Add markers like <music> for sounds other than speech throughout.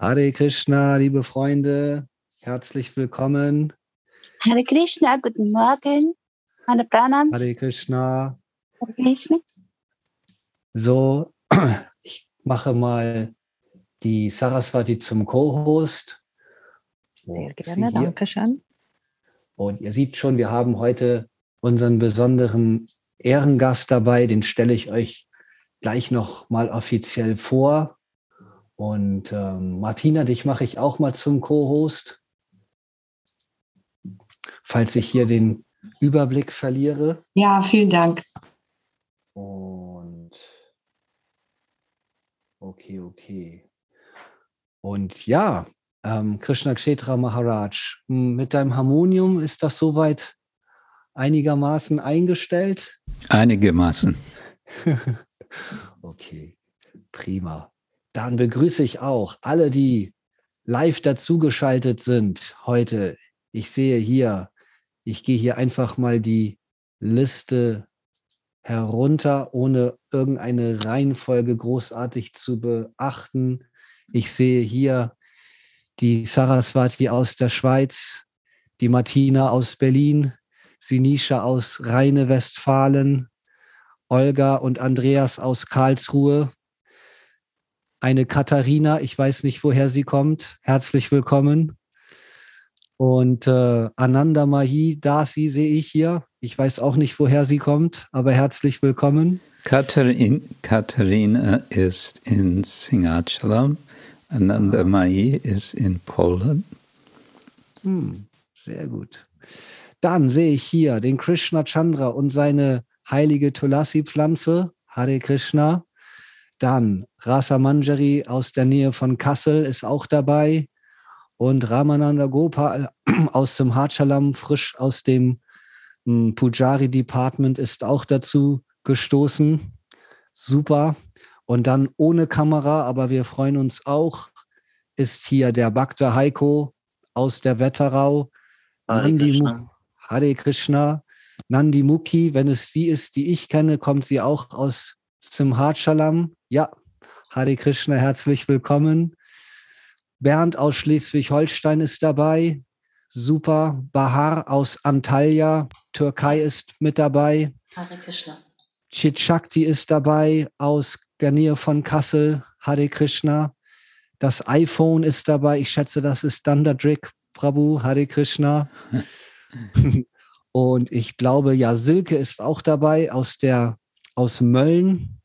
Hare Krishna, liebe Freunde, herzlich willkommen. Hare Krishna, guten Morgen. Hare Pranam. Hare Krishna. Hare Krishna. So, <clears throat> ich mache mal die Saraswati zum Co-Host. Sehr gerne, danke schön. Und ihr seht schon, wir haben heute unseren besonderen Ehrengast dabei, den stelle ich euch gleich noch mal offiziell vor. Und ähm, Martina, dich mache ich auch mal zum Co-Host, falls ich hier den Überblick verliere. Ja, vielen Dank. Und okay, okay. Und ja, ähm, Krishna Kshetra Maharaj, hm, mit deinem Harmonium ist das soweit einigermaßen eingestellt? Einigermaßen. <laughs> okay, prima. Dann begrüße ich auch alle, die live dazugeschaltet sind heute. Ich sehe hier, ich gehe hier einfach mal die Liste herunter, ohne irgendeine Reihenfolge großartig zu beachten. Ich sehe hier die Saraswati aus der Schweiz, die Martina aus Berlin, Sinisha aus Rheine-Westfalen, Olga und Andreas aus Karlsruhe, eine Katharina, ich weiß nicht, woher sie kommt. Herzlich willkommen. Und äh, Ananda Mahi Dasi sehe ich hier. Ich weiß auch nicht, woher sie kommt, aber herzlich willkommen. Katharin, Katharina ist in Singachalam. Ananda Mahi ist in Polen. Hm, sehr gut. Dann sehe ich hier den Krishna Chandra und seine heilige Tulasi-Pflanze. Hare Krishna. Dann Rasa Manjari aus der Nähe von Kassel ist auch dabei. Und Ramananda Gopal <clears throat> aus dem Hachalam, frisch aus dem hm, Pujari Department, ist auch dazu gestoßen. Super. Und dann ohne Kamera, aber wir freuen uns auch, ist hier der Bhakta Heiko aus der Wetterau. Hare Nandi Krishna. Hare Krishna. Nandi Muki, wenn es sie ist, die ich kenne, kommt sie auch aus Simhachalam. Ja, Hare Krishna, herzlich willkommen. Bernd aus Schleswig-Holstein ist dabei. Super. Bahar aus Antalya, Türkei ist mit dabei. Hare Krishna. Chitshakti ist dabei aus der Nähe von Kassel. Hare Krishna. Das iPhone ist dabei. Ich schätze, das ist Dandadrik Prabhu. Hare Krishna. <laughs> Und ich glaube, ja, Silke ist auch dabei aus der aus Mölln.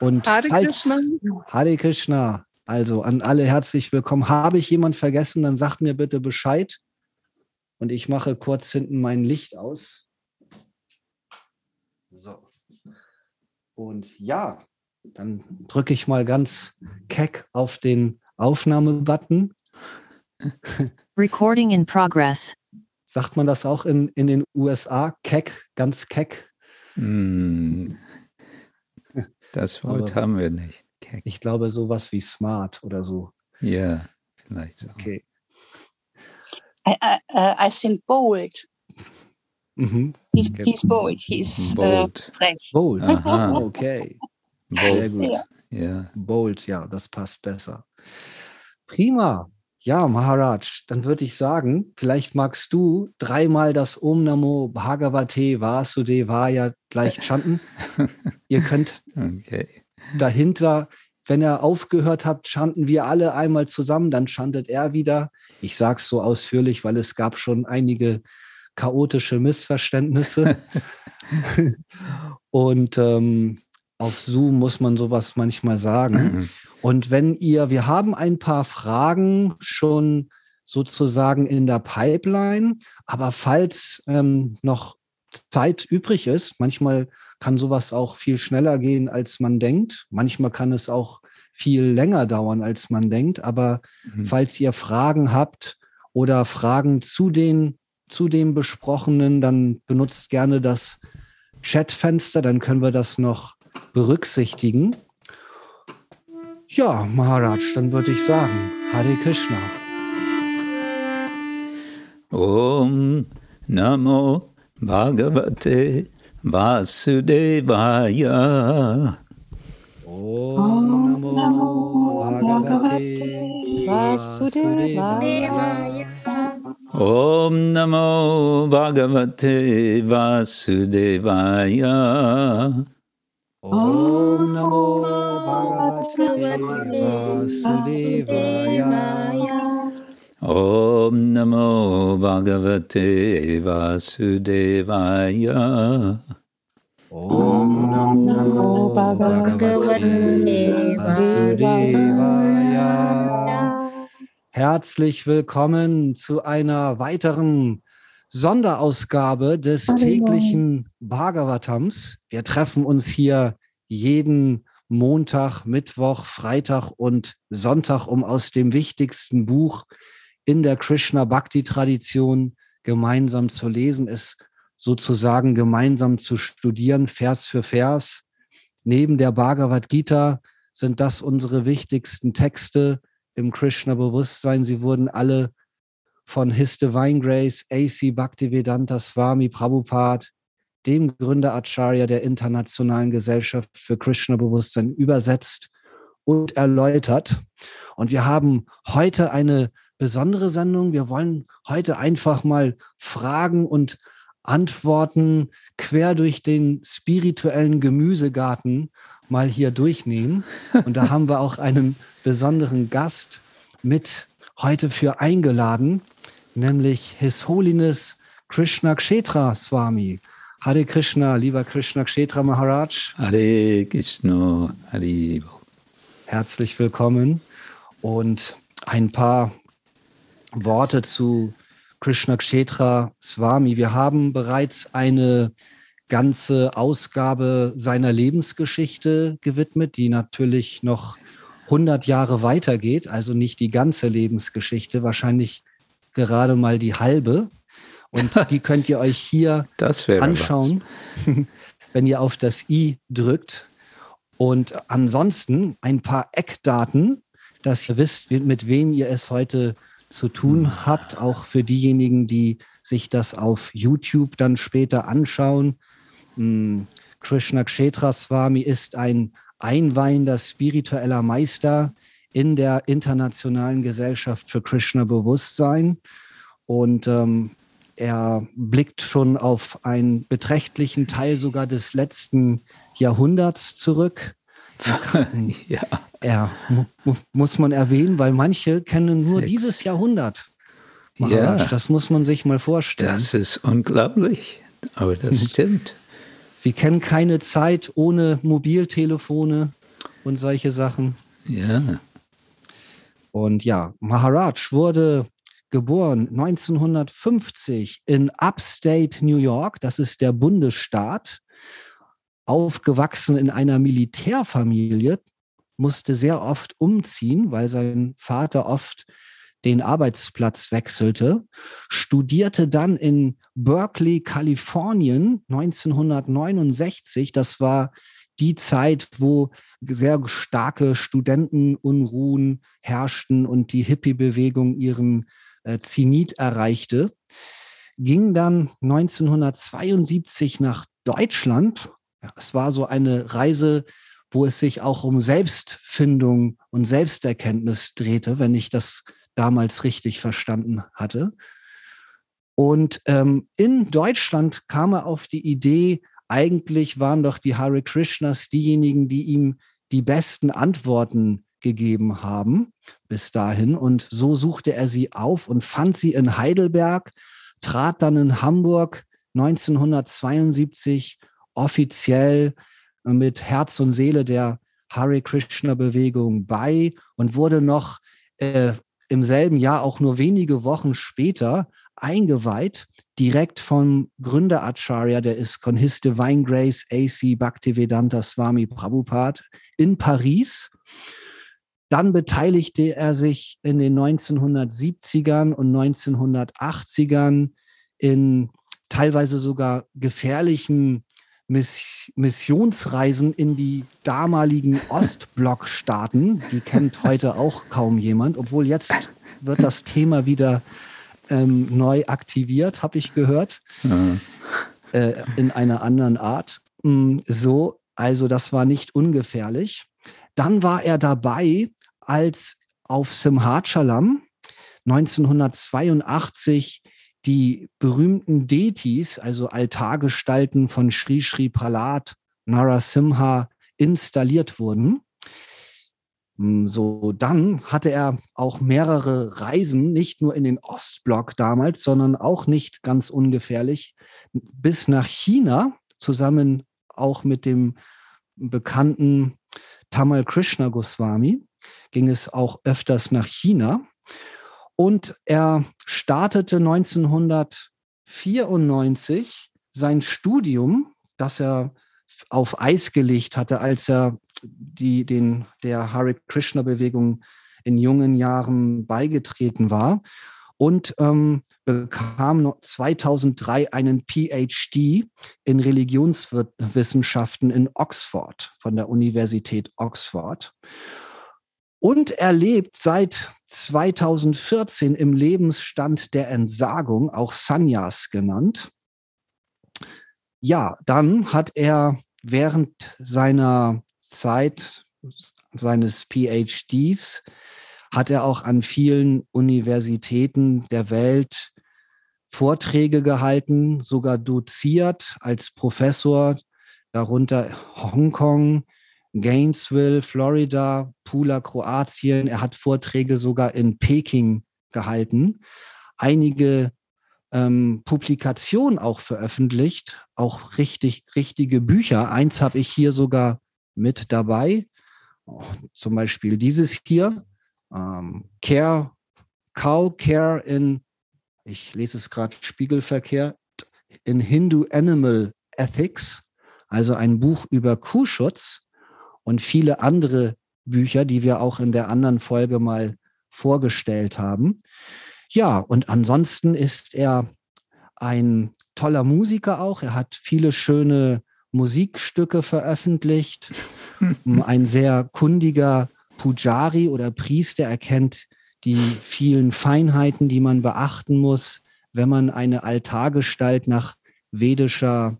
Und Hare falls, Krishna. Hare Krishna. Also an alle herzlich willkommen. Habe ich jemand vergessen, dann sagt mir bitte Bescheid. Und ich mache kurz hinten mein Licht aus. So. Und ja, dann drücke ich mal ganz keck auf den Aufnahmebutton. <laughs> Recording in progress. Sagt man das auch in, in den USA? Keck, ganz keck. Hm. Das Wort Aber- haben wir nicht. Keck. Ich glaube, sowas wie smart oder so. Ja, vielleicht so. Okay. I, I, uh, I think bold. Mhm. He's, Okay. he's bold. He's uh, Bold. frech. Bold. Aha. <laughs> Okay. Sehr Bold. gut. Ja. Ja. Bold, ja, das passt besser. Prima. Ja, Maharaj, dann würde ich sagen, vielleicht magst du dreimal das Om Namo Bhagavate Vasudevaya gleich chanten. <laughs> Ihr könnt Okay. dahinter, wenn er aufgehört hat, chanten wir alle einmal zusammen, dann chantet er wieder. Ich sage es so ausführlich, weil es gab schon einige chaotische Missverständnisse. <laughs> Und ähm, auf Zoom muss man sowas manchmal sagen. <clears throat> Und wenn ihr, wir haben ein paar Fragen schon sozusagen in der Pipeline, aber falls ähm, noch Zeit übrig ist, manchmal kann sowas auch viel schneller gehen, als man denkt. Manchmal kann es auch viel länger dauern, als man denkt. Aber Mhm. falls ihr Fragen habt oder Fragen zu den zu dem Besprochenen, dann benutzt gerne das Chatfenster, dann können wir das noch berücksichtigen. Ja, Maharaj, dann würde ich sagen, Hare Krishna. Om Namo Bhagavate Vasudevaya. Om Namo Bhagavate Vasudevaya. Om Namo Bhagavate Vasudevaya. Om Namo Bhagavate Vasudevaya. Om Namo Bhagavate Vasudevaya. Om Namo Bhagavate Vasudevaya. Herzlich willkommen zu einer weiteren Sonderausgabe des täglichen Bhagavatams. Wir treffen uns hier jeden Montag, Mittwoch, Freitag und Sonntag, um aus dem wichtigsten Buch in der Krishna Bhakti Tradition gemeinsam zu lesen, es sozusagen gemeinsam zu studieren, Vers für Vers. Neben der Bhagavad Gita sind das unsere wichtigsten Texte im Krishna-Bewusstsein. Sie wurden alle von His Divine Grace, A.C. Bhaktivedanta Swami Prabhupada, dem Gründer Acharya der Internationalen Gesellschaft für Krishna-Bewusstsein, übersetzt und erläutert. Und wir haben heute eine besondere Sendung. Wir wollen heute einfach mal Fragen und Antworten quer durch den spirituellen Gemüsegarten mal hier durchnehmen. <laughs> Und da haben wir auch einen besonderen Gast mit heute für eingeladen, nämlich His Holiness Krishna Kshetra Swami. Hare Krishna, lieber Krishna Kshetra Maharaj. Hare Krishna, Hare Herzlich willkommen und ein paar Worte zu Krishna Kshetra Swami. Wir haben bereits eine ganze Ausgabe seiner Lebensgeschichte gewidmet, die natürlich noch 100 Jahre weitergeht, also nicht die ganze Lebensgeschichte, wahrscheinlich gerade mal die halbe. Und <laughs> die könnt ihr euch hier anschauen, <laughs> wenn ihr auf das i drückt. Und ansonsten ein paar Eckdaten, dass ihr wisst, mit wem ihr es heute zu tun habt, auch für diejenigen, die sich das auf YouTube dann später anschauen. Hm, Krishna Kshetra Swami ist ein einweihender spiritueller Meister in der Internationalen Gesellschaft für Krishna Bewusstsein. Und ähm, er blickt schon auf einen beträchtlichen Teil sogar des letzten Jahrhunderts zurück. <laughs> ja. Er muss man erwähnen, weil manche kennen nur Sechs. dieses Jahrhundert. Maharaj, ja. Das muss man sich mal vorstellen. Das ist unglaublich, aber das stimmt. Sie kennen keine Zeit ohne Mobiltelefone und solche Sachen. Ja. Und ja, Maharaj wurde geboren 1950 in Upstate New York, das ist der Bundesstaat, aufgewachsen in einer Militärfamilie, musste sehr oft umziehen, weil sein Vater oft den Arbeitsplatz wechselte, studierte dann in Berkeley, Kalifornien 1969. Das war die Zeit, wo sehr starke Studentenunruhen herrschten und die Hippie-Bewegung ihren äh, Zenit erreichte. Ging dann 1972 nach Deutschland. Ja, es war so eine Reise, wo es sich auch um Selbstfindung und Selbsterkenntnis drehte, wenn ich das damals richtig verstanden hatte. Und ähm, in Deutschland kam er auf die Idee, eigentlich waren doch die Hare Krishnas diejenigen, die ihm die besten Antworten gegeben haben bis dahin. Und so suchte er sie auf und fand sie in Heidelberg, trat dann in Hamburg 1972 offiziell mit Herz und Seele der Hare Krishna Bewegung bei und wurde noch äh, im selben Jahr, auch nur wenige Wochen später, eingeweiht, direkt vom Gründer Acharya, der ist von His Divine Grace A.C. Bhaktivedanta Swami Prabhupada in Paris. Dann beteiligte er sich in den 1970ern und 1980ern in teilweise sogar gefährlichen Miss Missionsreisen in die damaligen Ostblockstaaten. Die kennt heute auch kaum jemand, obwohl jetzt wird das Thema wieder ähm, neu aktiviert, habe ich gehört, mhm. äh, in einer anderen Art. Mm, so, also das war nicht ungefährlich. Dann war er dabei, als auf Simhachalam 1982 die berühmten Detis, also Altargestalten von Sri Sri Pralat Narasimha installiert wurden. Hm, so, dann hatte er auch mehrere Reisen, nicht nur in den Ostblock damals, sondern auch nicht ganz ungefährlich, bis nach China, zusammen auch mit dem bekannten Tamal Krishna Goswami, ging es auch öfters nach China. Und er startete 1994 sein Studium, das er auf Eis gelegt hatte, als er die, den, der Hare Krishna-Bewegung in jungen Jahren beigetreten war und ähm, bekam 2003 einen PhD in Religionswissenschaften in Oxford von der Universität Oxford. Und er lebt seit 2014 im Lebensstand der Entsagung, auch Sanyas genannt. Ja, dann hat er während seiner Zeit seines PhDs hat er auch an vielen Universitäten der Welt Vorträge gehalten, sogar doziert als Professor, darunter Hongkong, Gainesville, Florida, Pula, Kroatien. Er hat Vorträge sogar in Peking gehalten. Einige ähm, Publikationen auch veröffentlicht, auch richtig, richtige Bücher. Eins habe ich hier sogar mit dabei. Zum Beispiel dieses hier, ähm, Care, Cow Care in, ich lese es gerade spiegelverkehrt, in Hindu Animal Ethics, also ein Buch über Kuhschutz und viele andere Bücher, die wir auch in der anderen Folge mal vorgestellt haben. Ja, und ansonsten ist er ein toller Musiker auch. Er hat viele schöne Musikstücke veröffentlicht. ein sehr kundiger Pujari oder Priester erkennt die vielen Feinheiten, die man beachten muss, wenn man eine Altargestalt nach vedischer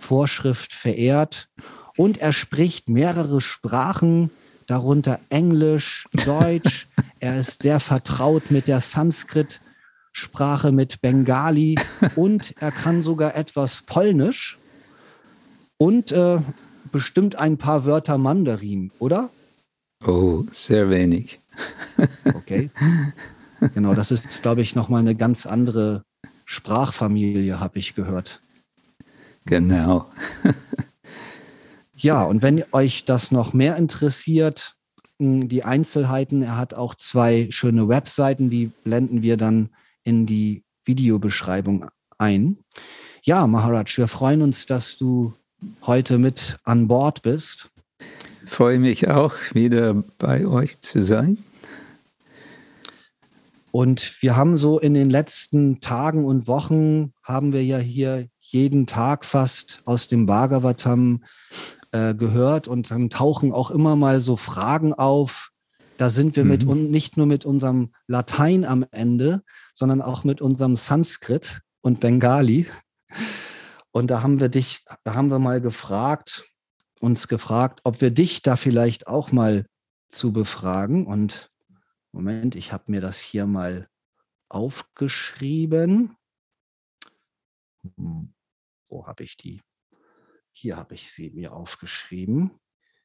Vorschrift verehrt und er spricht mehrere Sprachen, darunter Englisch, Deutsch. er ist sehr vertraut mit der Sanskrit-Sprache, mit Bengali und er kann sogar etwas Polnisch und äh, bestimmt ein paar Wörter Mandarin, oder? Oh, sehr wenig. okay. Genau, das ist, glaube ich, nochmal eine ganz andere Sprachfamilie, habe ich gehört. Genau. Ja, und wenn euch das noch mehr interessiert, hm, die Einzelheiten, er hat auch zwei schöne Webseiten, die blenden wir dann in die Videobeschreibung ein. Ja, Maharaj, wir freuen uns, dass du heute mit an Bord bist. Freue mich auch, wieder bei euch zu sein. Und wir haben so in den letzten Tagen und Wochen, haben wir ja hier jeden Tag fast aus dem Bhagavatam äh, gehört und dann tauchen auch immer mal so Fragen auf. Da sind wir mhm. mit und nicht nur mit unserem Latein am Ende, sondern auch mit unserem Sanskrit und Bengali. Und da haben wir dich, da haben wir mal gefragt, uns gefragt, ob wir dich da vielleicht auch mal zu befragen. Und Moment, ich habe mir das hier mal aufgeschrieben. Wo habe ich die? Hier habe ich sie mir aufgeschrieben.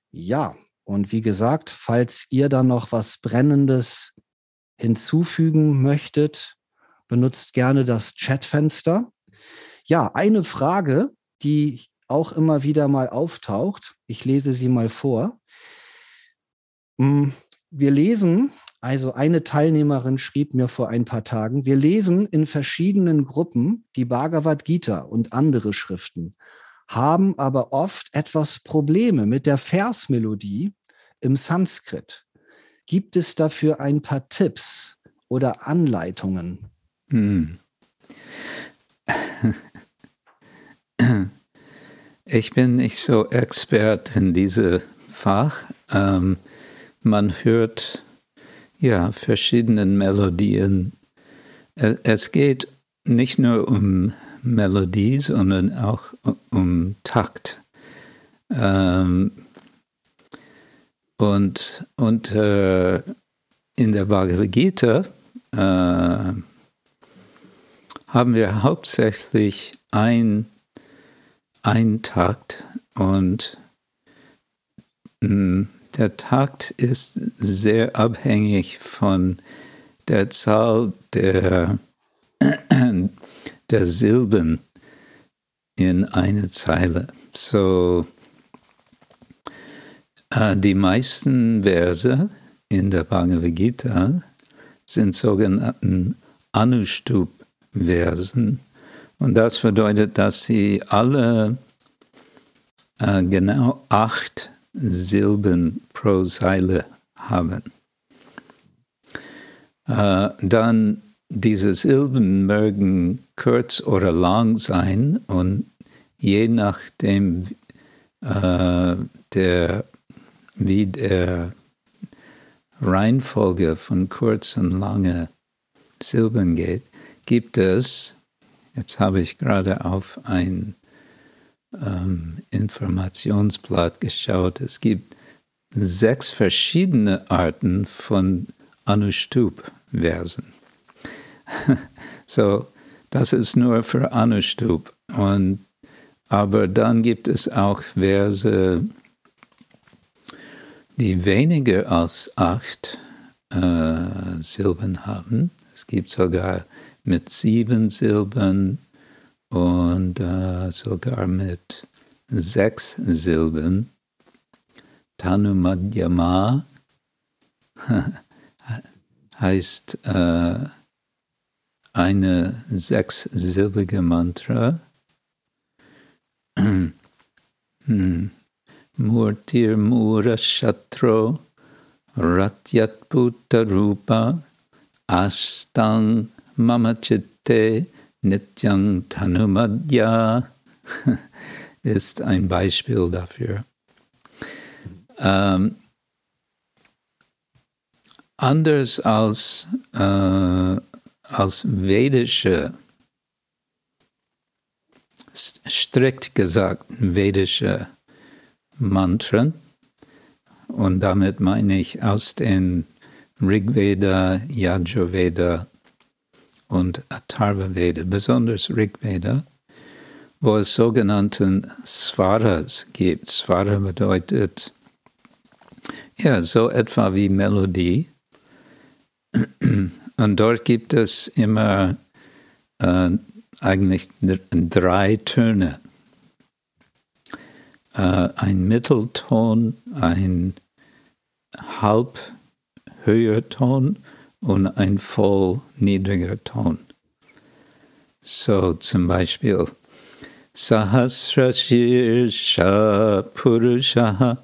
Ja, und wie gesagt, falls ihr da noch was Brennendes hinzufügen möchtet, benutzt gerne das Chatfenster. Ja, eine Frage, die auch immer wieder mal auftaucht. Ich lese sie mal vor. Hm, wir lesen, also eine Teilnehmerin schrieb mir vor ein paar Tagen, wir lesen in verschiedenen Gruppen die Bhagavad Gita und andere Schriften haben aber oft etwas Probleme mit der Versmelodie im Sanskrit. Gibt es dafür ein paar Tipps oder Anleitungen? Hm. Ich bin nicht so Expert in diesem Fach. Ähm, man hört ja verschiedene Melodien. Es geht nicht nur um Melodie, sondern auch um Takt. Ähm, und und äh, in der Bhagavad Gita äh, haben wir hauptsächlich ein, ein Takt und mh, hm, der Takt ist sehr abhängig von der Zahl der, <clears throat> der Silben in eine Zeile. So, äh, die meisten Verse in der Bhagavad Gita sind sogenannten Anustup-Versen. Und das bedeutet, dass sie alle äh, genau acht Silben pro Seile haben. Äh, dann diese Silben mögen kurz oder lang sein und je nachdem, äh, der, wie der Reihenfolge von kurz und lange Silben geht, gibt es, jetzt habe ich gerade auf ein ähm, Informationsblatt geschaut, es gibt sechs verschiedene Arten von Anustup-Versen. <laughs> so, das ist nur für Anustup. Und, aber dann gibt es auch Verse, die weniger als acht äh, Silben haben. Es gibt sogar mit sieben Silben und äh, sogar mit sechs Silben. Tanumadhyama <laughs> heißt äh, eine sechssilbige Mantra. <clears throat> hm. Murtir Mura Shatro Ratyat Rupa Ashtang Mama Chitte Nityang Tanumadya ist ein Beispiel dafür. Ähm, anders als, äh, als vedische, strikt gesagt vedische Mantren. Und damit meine ich aus den Rigveda, Yajurveda und Atharva Veda, besonders Rigveda, wo es sogenannten Svaras gibt. Svara bedeutet ja so etwa wie Melodie. Und dort gibt es immer äh, eigentlich drei Töne äh, ein Mittelton, ein halbhöher Ton und ein voll niedriger Ton. So zum Beispiel Sahasrashirsha Purusha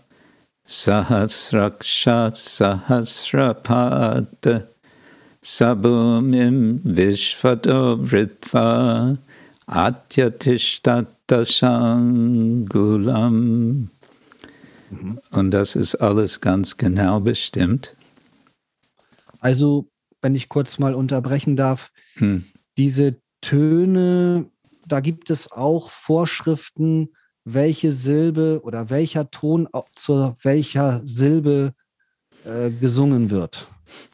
Sahasraksha Sahasrapad Sabumim Vishvato Vritva Atyatishtat Dashangulam. Mhm. Und das ist alles ganz genau bestimmt. Also, wenn ich kurz mal unterbrechen darf, hm. diese Töne, da gibt es auch Vorschriften, welche Silbe oder welcher Ton zu welcher Silbe äh, gesungen wird.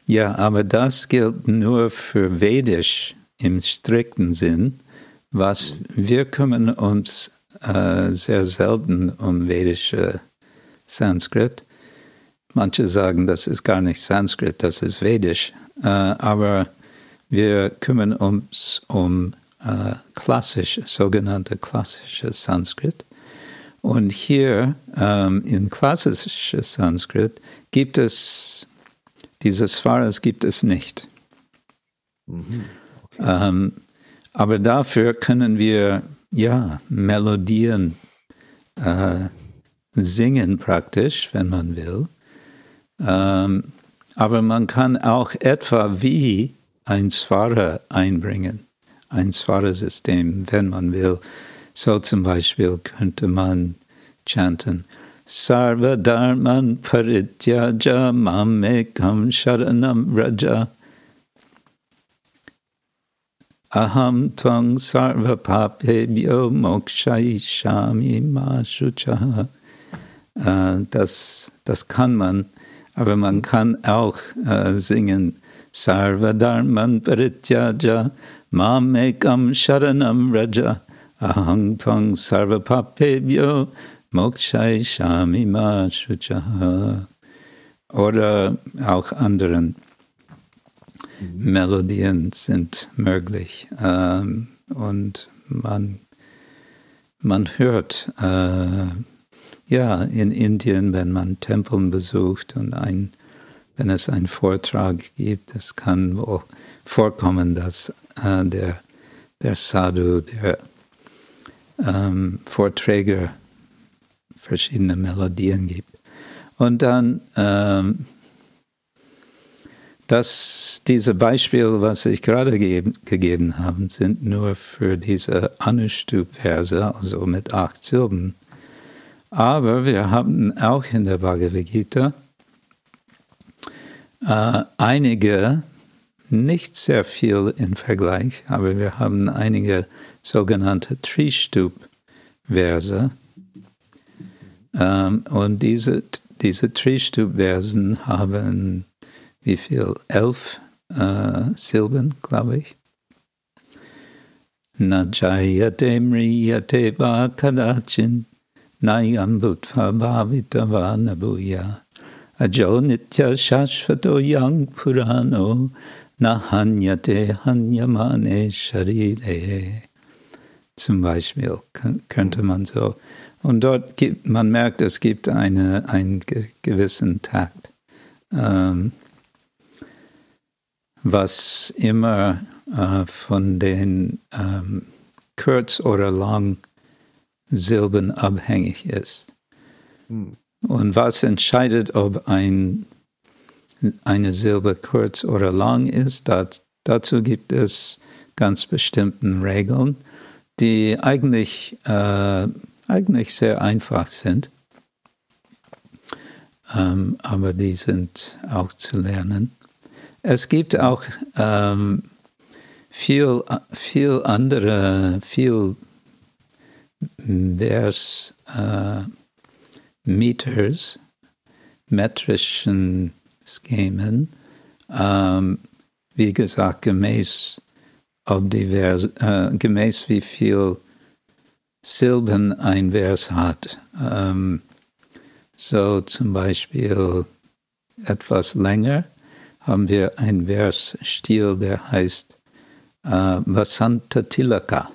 Ja, aber das gilt nur für Vedisch im strikten Sinn was wir kümmern uns äh, sehr selten um vedische Sanskrit. Manche sagen, das ist gar nicht Sanskrit, das ist Vedisch. Äh, aber wir kümmern uns um äh, klassisch, sogenannte klassische Sanskrit. Und hier ähm, in klassisches Sanskrit gibt es diese Svaras gibt es nicht. Mhm. Okay. Ähm, aber dafür können wir ja Melodien äh, singen praktisch, wenn man will. Ähm, aber man kann auch etwa wie ein Svara einbringen, ein Svara-System, wenn man will. So zum Beispiel könnte man chanten Sarva Dharman Parityaja Mamekam Sharanam Raja Aham twang sarva papebhyo mokshaishami mashucha. Äh, das, das kann man Aber man kann auch äh, singen Sarvadharman Parityaja Mamekam Sharanam Raja Ahang Tang Sarvapapebyo Mokshai Shami Ma Shuchaha. Oder auch anderen. Melodien sind möglich. Ähm, und man, man hört, äh, ja, in Indien, wenn man Tempeln besucht und ein, wenn es einen Vortrag gibt, es kann wohl vorkommen, dass äh, der, der Sadhu, der ähm, Vorträger verschiedene Melodien gibt. Und dann ähm, das, diese Beispiele, was ich gerade ge gegeben habe, sind nur für diese Anustup-Verse, also mit acht Silben. Aber wir haben auch in der Bhagavad Gita äh, einige, nicht sehr viel im Vergleich, aber wir haben einige sogenannte Tristup-Verse. Ähm, und diese, diese Tristup-Versen haben wie viel? Elf äh, Silben, glaube ich. Najayate mriyate va kadachin nayam bhutva bhavitava nabuya ajo nitya shashvato yang purano nahanyate hanyamane sharire. Zum Beispiel könnte man so. Und dort gibt, man merkt, es gibt eine, einen gewissen Takt. Ähm, was immer äh, von den ähm, Kurz- oder Lang-Silben abhängig ist. Hm. Und was entscheidet, ob ein, eine Silbe kurz oder lang ist, dat, dazu gibt es ganz bestimmte Regeln, die eigentlich, äh, eigentlich sehr einfach sind, ähm, aber die sind auch zu lernen. Es gibt auch ähm, viel, viel andere, viel Vers äh, Meters, metrischen Schemen, ähm, wie gesagt, gemäß, ob die Vers, äh, gemäß wie viel Silben ein Vers hat. Ähm, so zum Beispiel etwas länger haben wir einen Versstil, der heißt äh, Vasanta Tilaka.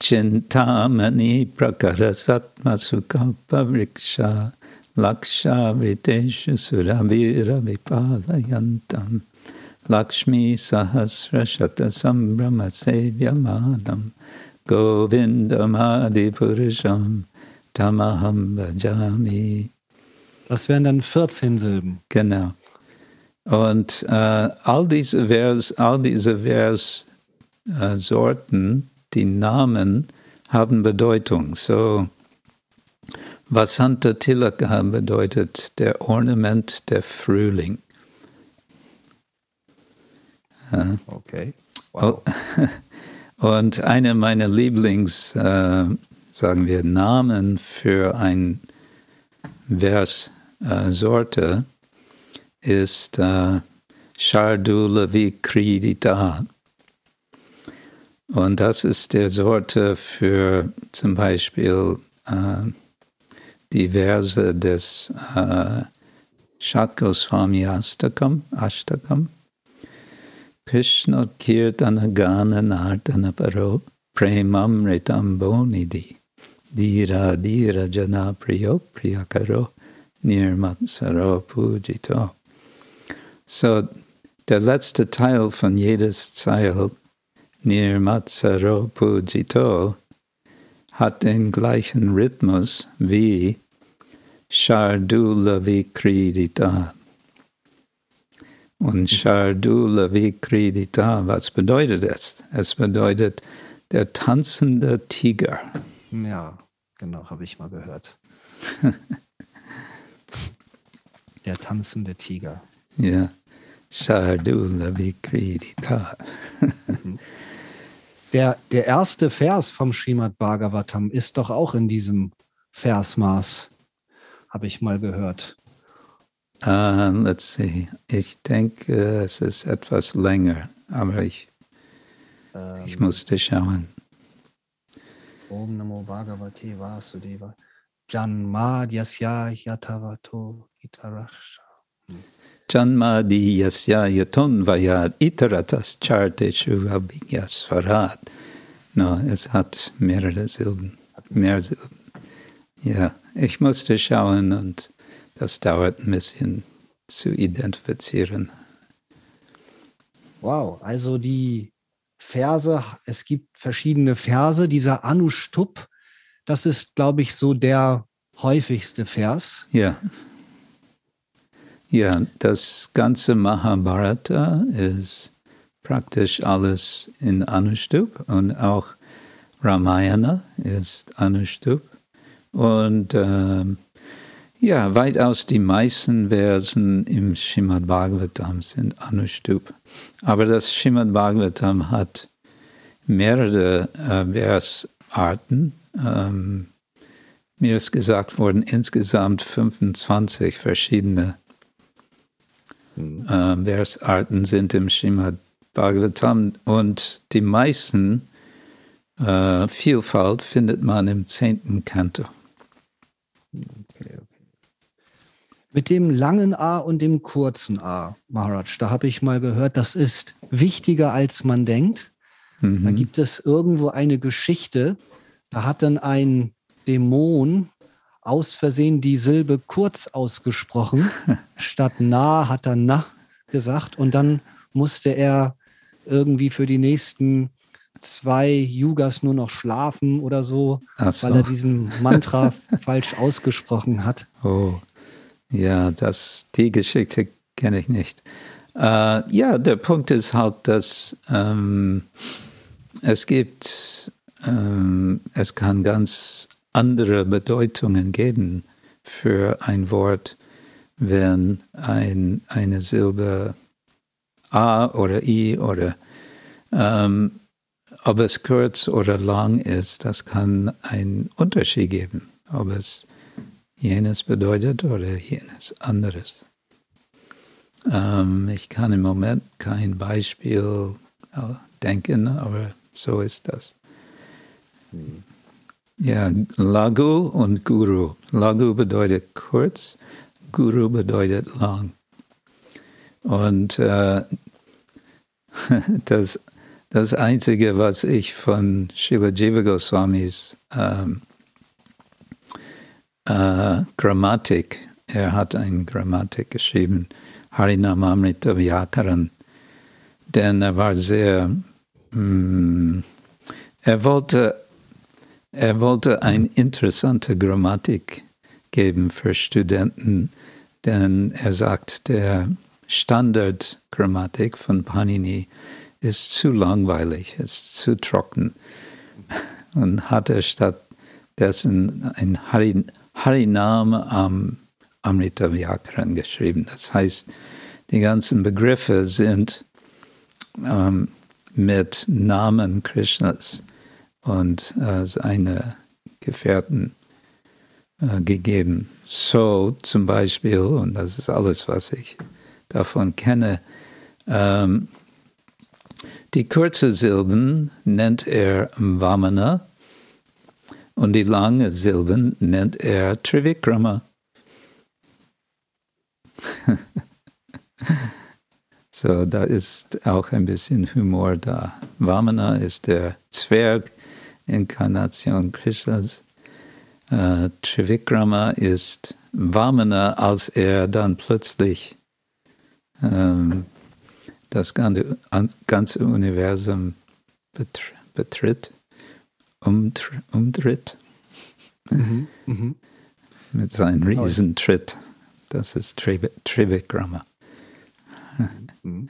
Chintamani prakarasatma sukalpa vriksha laksha vriteshu suravira vipalayantam lakshmi sahasra shata sambrama sevyamanam govindamadi purusham tamaham bhajami Das wären dann 14 Silben. Genau. Und äh, all diese Vers, all diese Vers-Sorten, äh, die Namen haben Bedeutung. So, Vasanta Tilaka bedeutet der Ornament der Frühling. Okay. Wow. <laughs> Und eine meiner Lieblings, äh, sagen wir, Namen für ein Vers äh, ist äh, Shardula Vikridita. Und das ist der Sorte für zum Beispiel äh, die Verse des äh, Shatkoswami Astakam, Ashtakam. Krishna Kirtana Gana Nardana Paro Premam Ritam Bonidi Dira Dira Jana Priyo Priyakaro Nirmatsaro Pujito. So, der letzte Teil von jedes Zeil, Nirmatsaro Pujito, hat den gleichen Rhythmus wie Shardula Vikridita. Und Shardula Vikridita, was bedeutet es? Es bedeutet der tanzende Tiger. Ja, genau, habe ich mal gehört. <laughs> Der tanzende Tiger. Ja. Shardula Vikridita. Der, der erste Vers vom Srimad Bhagavatam ist doch auch in diesem Versmaß. habe ich mal gehört. Uh, let's see. Ich denke, es ist etwas länger, aber ich, ähm, ich musste schauen. Om Namo Bhagavate Vasudeva Janma Yasya Yatavato Itarasha. Janma di Yasya Yaton Vayad Itaratas Charteshu Abhigyasvarat. No, es hat mehrere Silben. Mehr Silben. Ja, ich musste schauen und das dauert ein bisschen zu identifizieren. Wow, also die Verse, es gibt verschiedene Verse. Dieser Anushtup, das ist, glaube ich, so der häufigste Vers. Ja. Ja, das ganze Mahabharata ist praktisch alles in Anushtup und auch Ramayana ist Anushtup. Und ähm, ja, weitaus die meisten Versen im Srimad Bhagavatam sind Anushtup. Aber das Srimad Bhagavatam hat mehrere äh, Versarten. Ähm, mir ist gesagt worden, insgesamt 25 verschiedene äh, Versarten sind im Srimad Bhagavatam und die meisten äh, Vielfalt findet man im zehnten Kanto. Okay, okay. Mit dem langen A und dem kurzen A, Maharaj, da habe ich mal gehört, das ist wichtiger, als man denkt. Mhm. Da gibt es irgendwo eine Geschichte, da hat dann ein Dämon aus Versehen die Silbe kurz ausgesprochen. <laughs> Statt na hat er na gesagt und dann musste er irgendwie für die nächsten zwei Yugas nur noch schlafen oder so, so. weil er diesen Mantra <laughs> falsch ausgesprochen hat. Oh, ja, das, die Geschichte kenne ich nicht. Äh, ja, der Punkt ist halt, dass ähm, es gibt, ähm, es kann ganz andere Bedeutungen geben für ein Wort, wenn ein, eine Silbe A oder I oder ähm, ob es kurz oder lang ist, das kann einen Unterschied geben, ob es jenes bedeutet oder jenes anderes. Ähm, ich kann im Moment kein Beispiel äh, denken, aber so ist das. Ja, Lagu und Guru. Lagu bedeutet kurz, Guru bedeutet lang. Und äh, <laughs> das das Einzige, was ich von Srila Jiva Goswamis ähm, äh, Grammatik, er hat eine Grammatik geschrieben, Harinamamrita Vyakaran, denn er war sehr, mm, er wollte, er wollte eine interessante Grammatik geben für Studenten, denn er sagt, der Standardgrammatik von Panini ist zu langweilig, ist zu trocken. Und hatte stattdessen ein Harinam am Amrita Vyakaran geschrieben. Das heißt, die ganzen Begriffe sind ähm, mit Namen Krishnas und äh, seine Gefährten äh, gegeben. So zum Beispiel, und das ist alles, was ich davon kenne, ähm, die kurzen Silben nennt er Vamana und die langen Silben nennt er Trivikrama. <laughs> so, da ist auch ein bisschen Humor da. Vamana ist der Zwerg-Inkarnation Krishnas. Uh, Trivikrama ist Vamana, als er dann plötzlich ähm, das ganze Universum betritt, umtritt. Mhm, mhm. Mit seinem Riesentritt. Das ist Trivikrama. Mhm.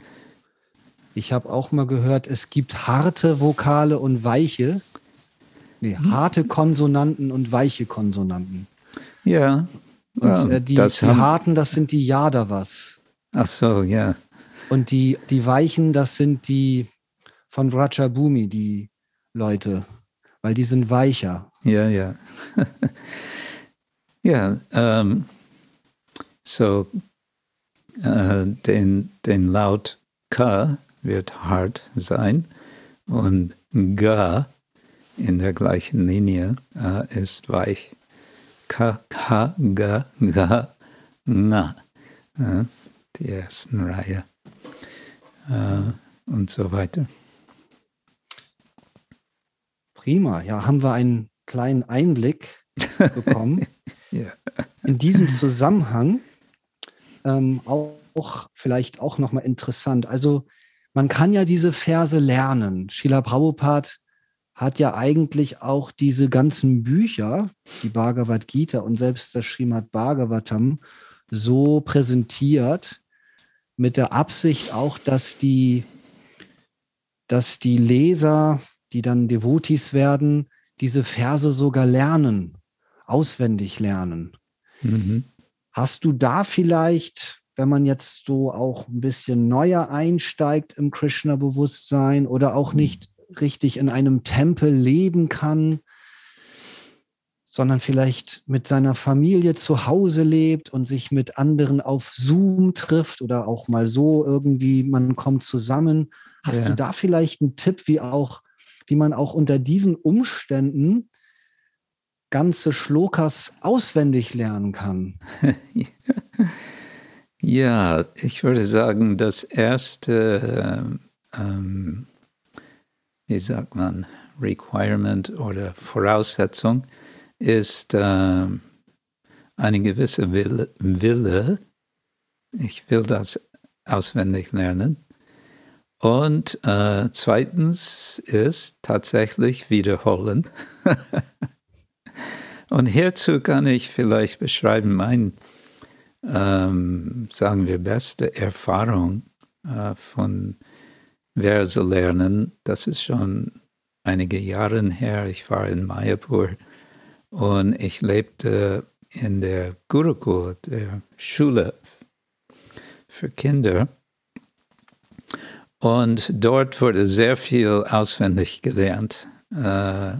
Ich habe auch mal gehört, es gibt harte Vokale und weiche. Nee, harte Konsonanten und weiche Konsonanten. Ja. Und äh, die, die harten, das sind die Yadavas. Ach so, ja. Und die, die Weichen, das sind die von Vrachabhumi, die Leute, weil die sind weicher. Ja, ja. <laughs> Ja, ähm, so äh, den, den Laut K wird hart sein und G in der gleichen Linie äh, ist weich. K, K, G, G, N. Äh, die ersten Reihe äh, und so weiter. Prima, ja, haben wir einen kleinen Einblick <laughs> bekommen. ja. In diesem Zusammenhang ähm, auch vielleicht auch nochmal interessant. Also man kann ja diese Verse lernen. Srila Prabhupada hat ja eigentlich auch diese ganzen Bücher, die Bhagavad Gita und selbst das Srimad Bhagavatam, so präsentiert, mit der Absicht auch, dass die, dass die Leser, die dann Devotis werden, diese Verse sogar lernen, auswendig lernen. Mhm. Hast du da vielleicht, wenn man jetzt so auch ein bisschen neuer einsteigt im Krishna-Bewusstsein oder auch mhm. nicht richtig in einem Tempel leben kann, sondern vielleicht mit seiner Familie zu Hause lebt und sich mit anderen auf Zoom trifft oder auch mal so irgendwie, man kommt zusammen. Hast ja. du da vielleicht einen Tipp, wie auch, wie man auch unter diesen Umständen ganze Schlokas auswendig lernen kann? <laughs> ja, ich würde sagen, das erste, ähm, wie sagt man, Requirement oder Voraussetzung ist äh, eine gewisse Wille, Wille. Ich will das auswendig lernen. Und äh, zweitens ist tatsächlich wiederholen. <laughs> Und hierzu kann ich vielleicht beschreiben, mein, ähm, sagen wir, beste Erfahrung äh, von Verse lernen. Das ist schon einige Jahre her. Ich war in Mayapur und ich lebte in der Gurukul, der Schule für Kinder. Und dort wurde sehr viel auswendig gelernt äh,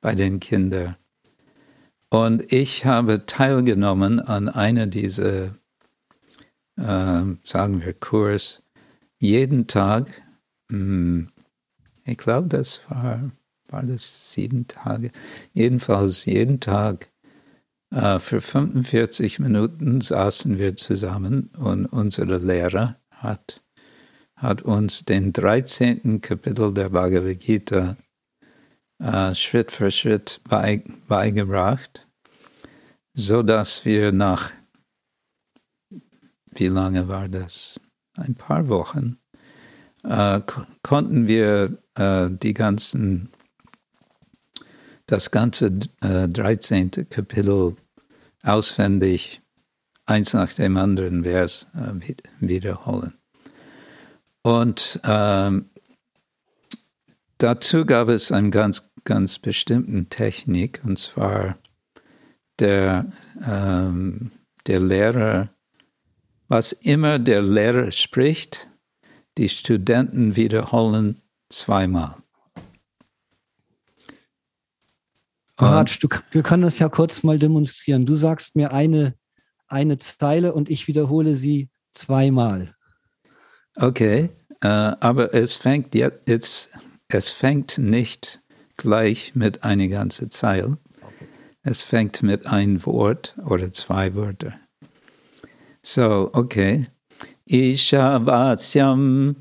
bei den Kindern. Und ich habe teilgenommen an einer dieser, äh, sagen wir, Kurs, jeden Tag. Mh, hm, ich glaube, das war war das sieben Tage, jedenfalls jeden Tag äh, für 45 Minuten saßen wir zusammen und unsere Lehrer hat, hat uns den 13. Kapitel der Bhagavad Gita äh, Schritt für Schritt bei, beigebracht, sodass wir nach, wie lange war das? Ein paar Wochen, äh, konnten wir äh, die ganzen das ganze äh, 13. Kapitel auswendig, eins nach dem anderen Vers äh, wiederholen. Und ähm, dazu gab es eine ganz, ganz bestimmte Technik, und zwar der, ähm, der Lehrer, was immer der Lehrer spricht, die Studenten wiederholen zweimal. Maratsch, du, wir können das ja kurz mal demonstrieren. Du sagst mir eine, eine Zeile und ich wiederhole sie zweimal. Okay, äh, aber es fängt jetzt, es fängt nicht gleich mit einer ganzen Zeile. Es fängt mit ein Wort oder zwei Wörter. So, okay. Ishavasyam.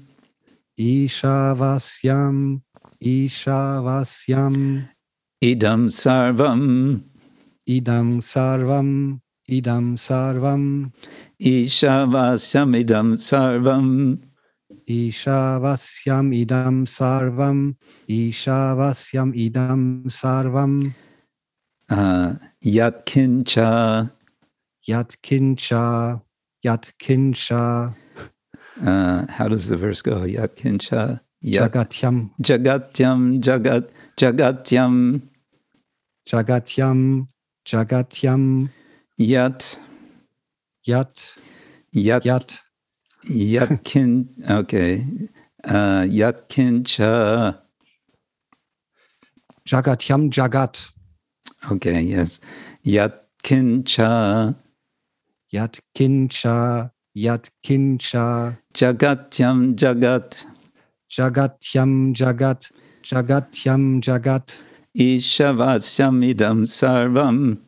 Ishavasyam. Ishavasyam. Idam sarvam. Idam sarvam. Idam sarvam. Ishavasyam idam sarvam. Ishavasyam idam sarvam. Ishavasyam idam sarvam. Uh, yatkincha. Yatkincha. Yatkincha. Uh, how does the verse go? Yatkincha. Yat, jagatyam. Jagatyam. Jagat. Jagatyam. Jagatyam, Jagatyam. Yat. Yat. Yat. Yat. Yatkin, <laughs> okay. Uh, Yatkincha. Jagatyam Jagat. Okay, yes. Yat, Kincha. Yat Kincha, Yat Kincha. Jagatyam Jagat. Jagatyam Jagat, Jagatyam Jagat. Ishavasyam idam sarvam.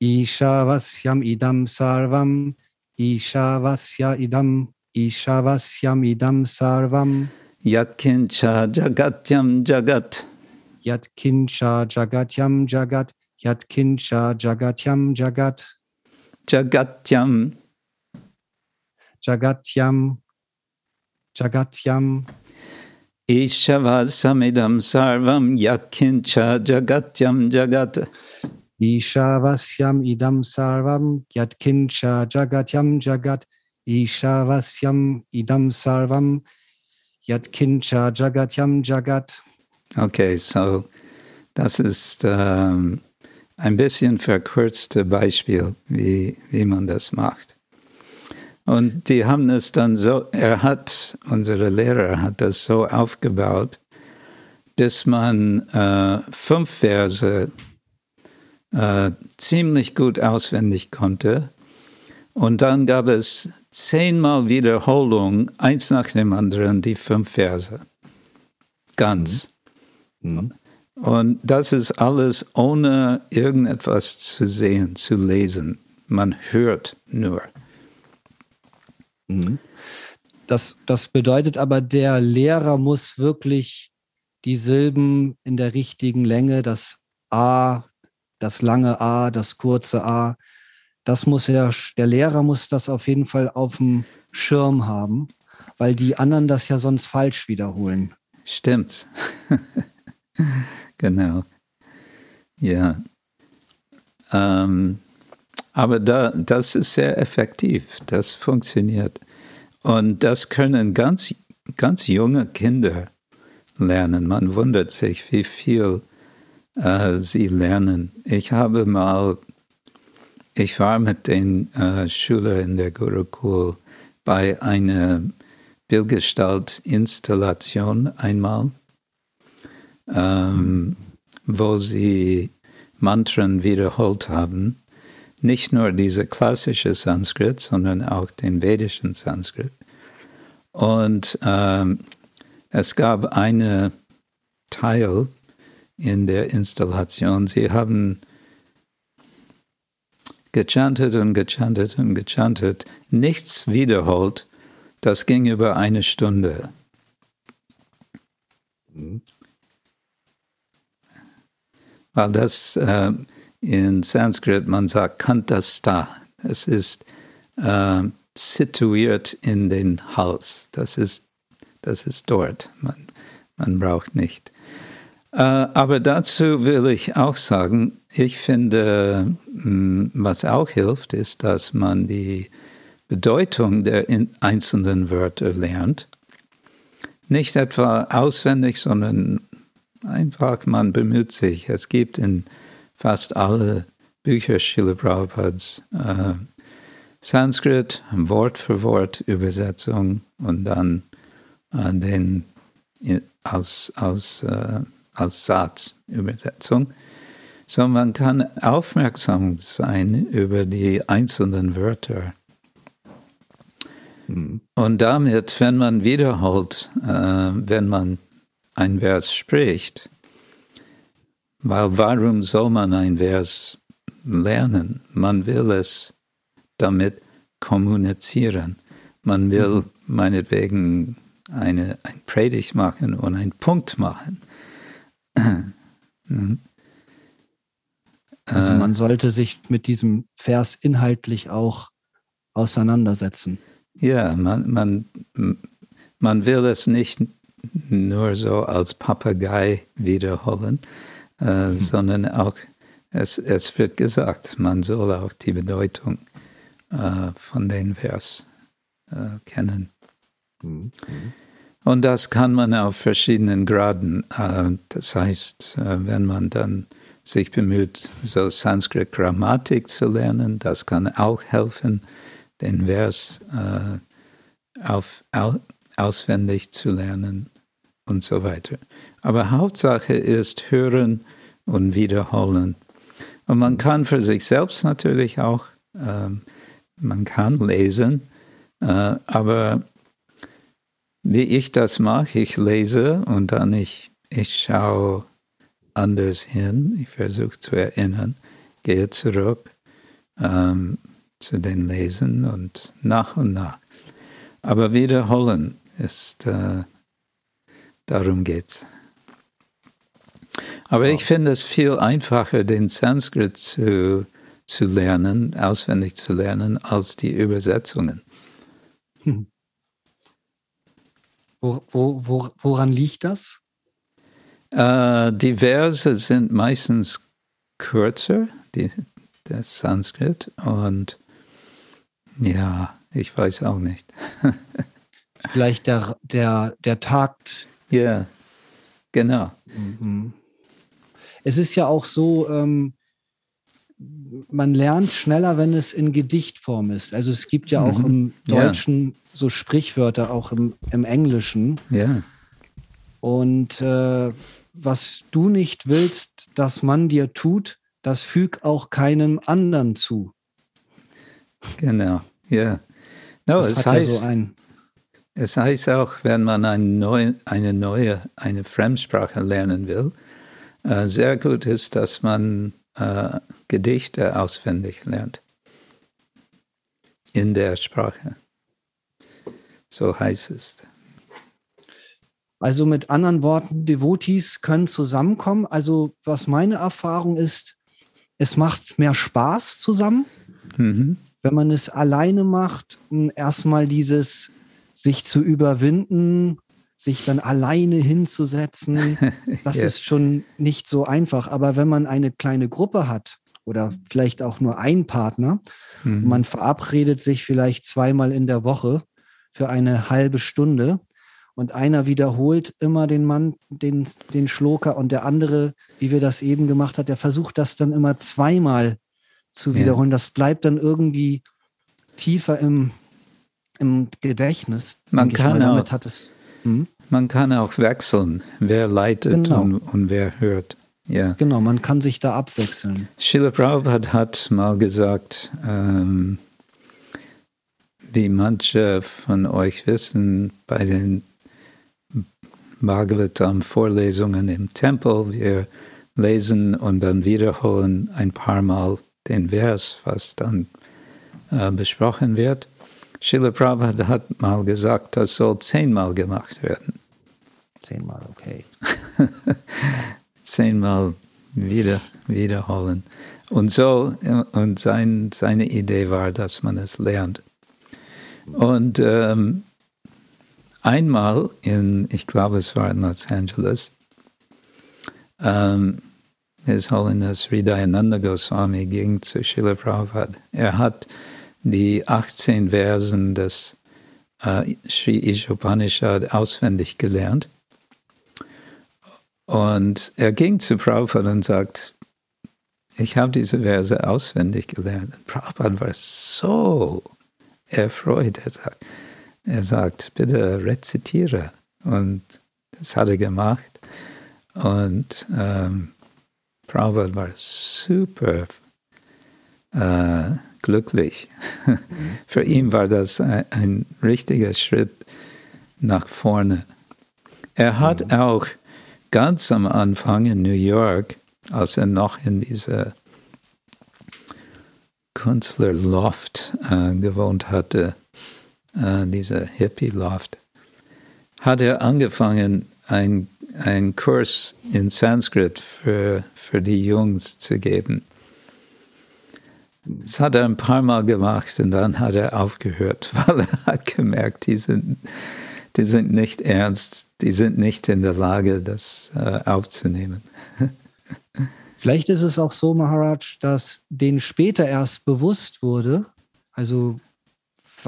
Ishavasyam idam sarvam. Ishavasya idam, Ishavasyam idam sarvam. Yatkincha Jagatyam Jagat. Yatkincha Jagatyam Jagat. Yatkincha Jagatyam Jagat. Jagatyam. Jagatyam. Jagatyam. Ishavasamidam sarvam yatkincha jagatyam jagat. Ishavasyam idam sarvam. Yatkincha Jagatyam Jagat. Ishavasyam idam sarvam. Yatkincha Jagatyam Jagat. Okay, so das ist ähm, ein bisschen verkürzte Beispiel, wie, wie man das macht. Und die haben es dann so, er hat, unsere Lehrer hat das so aufgebaut, bis man äh, fünf Verse äh, ziemlich gut auswendig konnte. Und dann gab es zehnmal Wiederholung, eins nach dem anderen, die fünf Verse. Ganz. Mhm. Und das ist alles ohne irgendetwas zu sehen, zu lesen. Man hört nur. Mhm. Das, das bedeutet aber, der Lehrer muss wirklich die Silben in der richtigen Länge, das A, das lange A, das kurze A, das muss er, der Lehrer muss das auf jeden Fall auf dem Schirm haben, weil die anderen das ja sonst falsch wiederholen. Stimmt. <laughs> <laughs> genau. Ja. Ähm, aber da, das ist sehr effektiv, das funktioniert. Und das können ganz, ganz junge Kinder lernen. Man wundert sich, wie viel äh, sie lernen. Ich habe mal, ich war mit den äh, Schülern in der Gurukul bei einer Bildgestalt-Installation einmal, ähm, wo sie Mantren wiederholt haben. Nicht nur diese klassische Sanskrit, sondern auch den vedischen Sanskrit. Und ähm, es gab einen Teil in der Installation, sie haben gechantet und gechantet und gechantet, nichts wiederholt, das ging über eine Stunde. Weil das äh, in Sanskrit, man sagt Kantasta. Es ist äh, situiert in den Hals. Das ist, das ist dort. Man, man braucht nicht. Äh, aber dazu will ich auch sagen, ich finde, hm, was auch hilft, ist, dass man die Bedeutung der einzelnen Wörter lernt. Nicht etwa auswendig, sondern einfach, man bemüht sich. Es gibt in fast alle Bücher Srila Prabhupads äh, Sanskrit, Wort für Wort Übersetzung und dann äh, den als, als, äh, als Satz Übersetzung. So man kann aufmerksam sein über die einzelnen Wörter. Mhm. Und damit, wenn man wiederholt, äh, wenn man ein Vers spricht, weil warum soll man ein Vers lernen? Man will es damit kommunizieren. Man will mhm. meinetwegen eine, ein Predigt machen und einen Punkt machen. Mhm. Also man sollte sich mit diesem Vers inhaltlich auch auseinandersetzen. Ja, man, man, man will es nicht nur so als Papagei wiederholen, äh, mhm. sondern auch, es, es wird gesagt, man soll auch die Bedeutung äh, von den Vers äh, kennen. Mhm. Und das kann man auf verschiedenen Graden. Äh, das heißt, äh, wenn man dann sich bemüht, so Sanskrit-Grammatik zu lernen, das kann auch helfen, den Vers äh, auf, auswendig zu lernen und so weiter. Aber Hauptsache ist hören und wiederholen. Und man kann für sich selbst natürlich auch, ähm, man kann lesen, äh, aber wie ich das mache, ich lese und dann ich, ich schaue anders hin, ich versuche zu erinnern, gehe zurück ähm, zu den Lesen und nach und nach. Aber wiederholen ist, äh, darum geht's. Aber ich finde es viel einfacher, den Sanskrit zu, zu lernen, auswendig zu lernen, als die Übersetzungen. Hm. Wo, wo, wo, woran liegt das? Äh, die Verse sind meistens kürzer, die, der Sanskrit, und ja, ich weiß auch nicht. <laughs> Vielleicht der, der, der Takt. Ja, genau. Mhm es ist ja auch so, ähm, man lernt schneller, wenn es in Gedichtform ist. Also es gibt ja auch mhm. im Deutschen ja. so Sprichwörter, auch im, im Englischen. Ja. Und äh, was du nicht willst, dass man dir tut, das füg auch keinem anderen zu. Genau, ja. No, das es, heißt, ja so ein es heißt auch, wenn man ein neu, eine neue, eine Fremdsprache lernen will, äh, sehr gut ist, dass man äh, Gedichte auswendig lernt. In der Sprache. So heißt es. Also mit anderen Worten, Devotees können zusammenkommen. Also was meine Erfahrung ist, es macht mehr Spaß zusammen. Mhm. Wenn man es alleine macht, erstmal dieses sich zu überwinden, sich dann alleine hinzusetzen, <laughs> das ja. ist schon nicht so einfach. Aber wenn man eine kleine Gruppe hat oder vielleicht auch nur ein Partner, mhm. man verabredet sich vielleicht zweimal in der Woche für eine halbe Stunde und einer wiederholt immer den Mann, den, den Schloker und der andere, wie wir das eben gemacht hat, der versucht das dann immer zweimal zu wiederholen. Ja. Das bleibt dann irgendwie tiefer im, im Gedächtnis. Man kann. Damit auch. hat es hm? Man kann auch wechseln, wer leitet genau. und, und, wer hört. Ja. Genau, man kann sich da abwechseln. Srila Prabhupada hat mal gesagt, ähm, wie manche von euch wissen, bei den Bhagavatam-Vorlesungen im Tempel, wir lesen und dann wiederholen ein paar Mal den Vers, was dann äh, besprochen wird. Srila Prabhupada hat mal gesagt, das soll zehnmal gemacht werden. Zehnmal, okay. <laughs> zehnmal wieder, wiederholen. Und so, und sein, seine Idee war, dass man es lernt. Und ähm, einmal in, ich glaube, es war in Los Angeles, ähm, His Holiness Sri Dayananda Goswami ging zu Srila Prabhupada. Er hat die 18 Versen des äh, Sri Ishopanishad auswendig gelernt. Und er ging zu Prabhupada und sagt, ich habe diese Verse auswendig gelernt. Und Prabhupada war so erfreut. Er sagt, er sagt, bitte rezitiere. Und das hat er gemacht. Und ähm, Prabhupada war super äh, glücklich. <laughs> Für ihn war das ein, ein, richtiger Schritt nach vorne. Er hat mhm. auch ganz am Anfang in New York, als er noch in dieser Künstlerloft äh, gewohnt hatte, äh, dieser Hippie-Loft, hat er angefangen, einen Kurs in Sanskrit für, für die Jungs zu geben. Das hat er ein paar Mal gemacht und dann hat er aufgehört, <laughs> weil er hat gemerkt, die sind, die sind nicht ernst, die sind nicht in der Lage, das äh, aufzunehmen. <laughs> Vielleicht ist es auch so, Maharaj, dass denen später erst bewusst wurde, also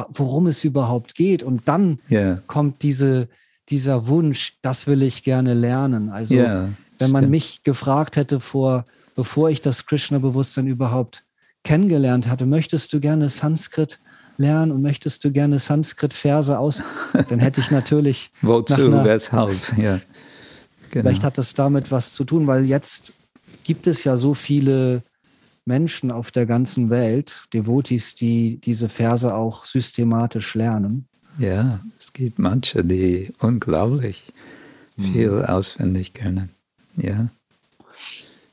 worum es überhaupt geht. Und dann yeah. kommt diese, dieser Wunsch, das will ich gerne lernen. Also yeah, wenn man stimmt. mich gefragt hätte vor, bevor ich das Krishna-Bewusstsein überhaupt kennengelernt hatte, möchtest du gerne Sanskrit lernen und möchtest du gerne Sanskrit-Verse aus, dann hätte ich natürlich. <laughs> Wozu, einer, weshalb, ja. Genau. Vielleicht hat das damit was zu tun, weil jetzt gibt es ja so viele Menschen auf der ganzen Welt, Devotis, die diese Verse auch systematisch lernen. Ja, es gibt manche, die unglaublich viel mhm. auswendig können. Ja.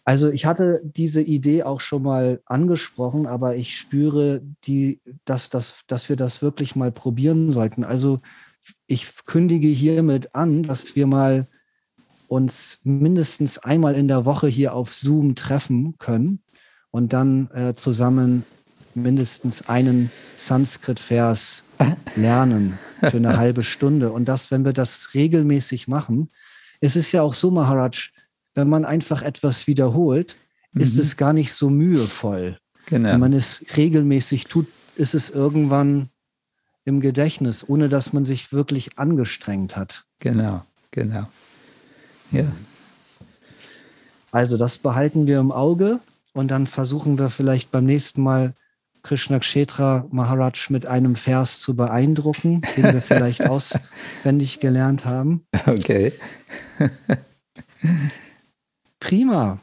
Also ich hatte diese Idee auch schon mal angesprochen, aber ich spüre, die, dass, dass, dass wir das wirklich mal probieren sollten. Also ich kündige hiermit an, dass wir mal uns mindestens einmal in der Woche hier auf Zoom treffen können und dann äh, zusammen mindestens einen Sanskrit-Vers lernen für eine <laughs> halbe Stunde. Und das, wenn wir das regelmäßig machen, es ist ja auch so, Maharaj, wenn man einfach etwas wiederholt, mhm. ist es gar nicht so mühevoll. Genau. Wenn man es regelmäßig tut, ist es irgendwann im Gedächtnis, ohne dass man sich wirklich angestrengt hat. Genau, genau. Ja. Also das behalten wir im Auge und dann versuchen wir vielleicht beim nächsten Mal Krishna Kshetra Maharaj mit einem Vers zu beeindrucken, den wir vielleicht <laughs> auswendig gelernt haben. Okay. <laughs> Prima.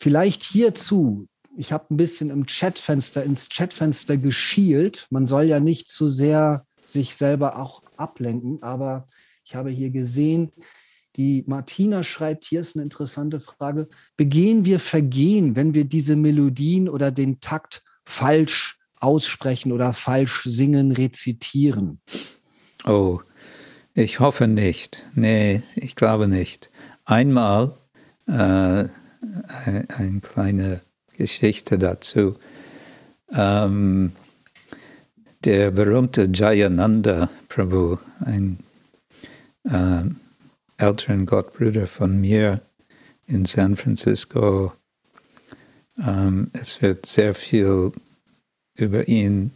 Vielleicht hierzu. Ich habe ein bisschen im Chatfenster, ins Chatfenster geschielt. Man soll ja nicht zu sehr sich selber auch ablenken, aber ich habe hier gesehen, die Martina schreibt, hier ist eine interessante Frage. Begehen wir Vergehen, wenn wir diese Melodien oder den Takt falsch aussprechen oder falsch singen, rezitieren? Oh, ich hoffe nicht. Nee, ich glaube nicht. Einmal äh, eine kleine Geschichte dazu. Ähm, der berühmte Jayananda Prabhu, ein äh, älteren Gottbruder von mir in San Francisco. Ähm, es wird sehr viel über ihn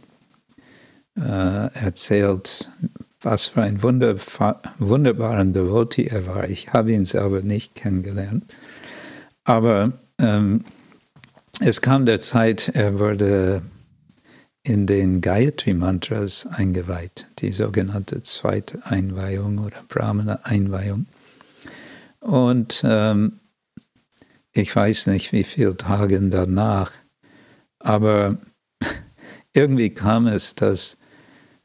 äh, erzählt, was für ein wunderbarer Devotee er war. Ich habe ihn selber nicht kennengelernt. Aber ähm, es kam der Zeit, er wurde in den Gayatri-Mantras eingeweiht, die sogenannte zweite Einweihung oder Brahmana-Einweihung. Und ähm, ich weiß nicht, wie viele Tage danach, aber <laughs> irgendwie kam es, dass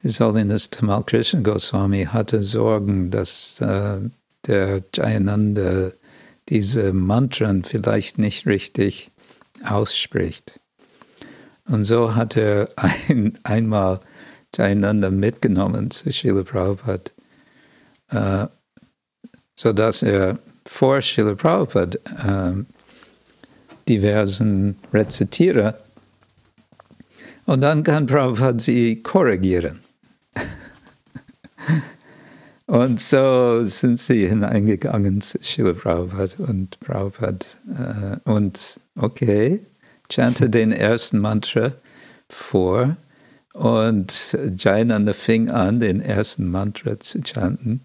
Holiness Tamal Krishna Goswami hatte Sorgen, dass äh, der Jayananda diese Mantren vielleicht nicht richtig ausspricht. Und so hat er ein, einmal Jayananda mitgenommen zu Srila Prabhupada, äh, sodass er vor Srila Prabhupada äh, diversen rezitiere und dann kann Prabhupada sie korrigieren. <laughs> und so sind sie hineingegangen zu Srila Prabhupada und Prabhupada äh, und okay, chante den ersten Mantra vor und Jainanda fing an, den ersten Mantra zu chanten.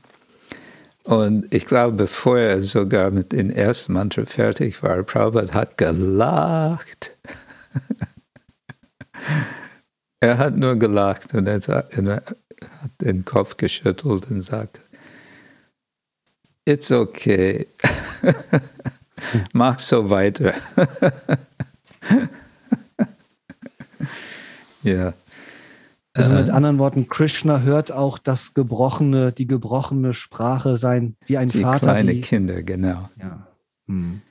Und ich glaube, bevor er sogar mit dem ersten Mantra fertig war, Prabhupada hat gelacht. <laughs> er hat nur gelacht und er, hat den Kopf geschüttelt und sagte, It's okay. <laughs> Mach so weiter. <laughs> ja. Also mit äh. anderen Worten, Krishna hört auch das gebrochene, die gebrochene Sprache sein, wie ein die Vater. Kleine die, Kinder, genau. Ja. Hm.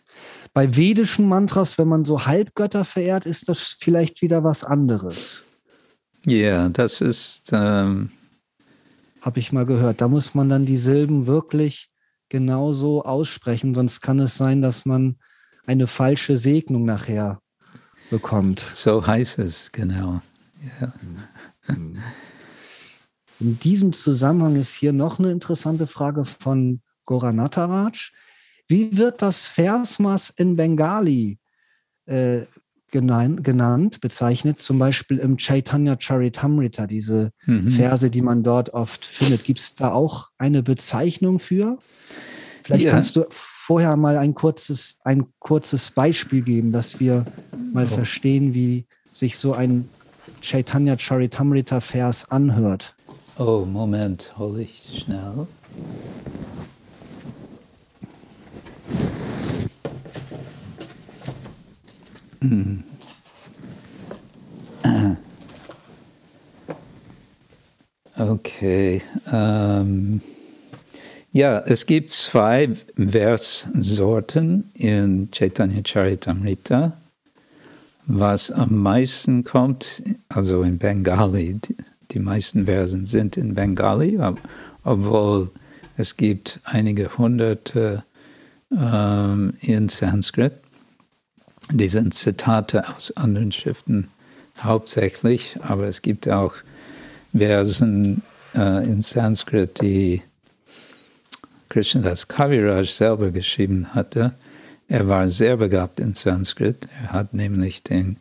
Bei vedischen Mantras, wenn man so Halbgötter verehrt, ist das vielleicht wieder was anderes. Ja, yeah, das ist. Ähm Habe ich mal gehört. Da muss man dann die Silben wirklich genauso aussprechen, sonst kann es sein, dass man eine falsche Segnung nachher bekommt. So heißt es, genau. Ja. <laughs> In diesem Zusammenhang ist hier noch eine interessante Frage von Goranataraj. Wie wird das Versmaß in Bengali äh, genannt, bezeichnet? Zum Beispiel im Chaitanya Charitamrita, diese mhm. Verse, die man dort oft findet. Gibt es da auch eine Bezeichnung für? Vielleicht ja. kannst du vorher mal ein kurzes, ein kurzes Beispiel geben, dass wir mal oh. verstehen, wie sich so ein Chaitanya Charitamrita Vers anhört. Oh, Moment, hol ich schnell. Hm. <clears throat> Okay. Ähm, ja, es gibt zwei Verssorten in Chaitanya Charitamrita. Was am meisten kommt, also in Bengali, die meisten Versen sind in Bengali, obwohl es gibt einige hunderte ähm, in Sanskrit. Die sind Zitate aus anderen Schriften hauptsächlich, aber es gibt auch Versen äh, in Sanskrit, die Krishnadas Kaviraj selber geschrieben hatte. Er war sehr begabt in Sanskrit. Er hat nämlich den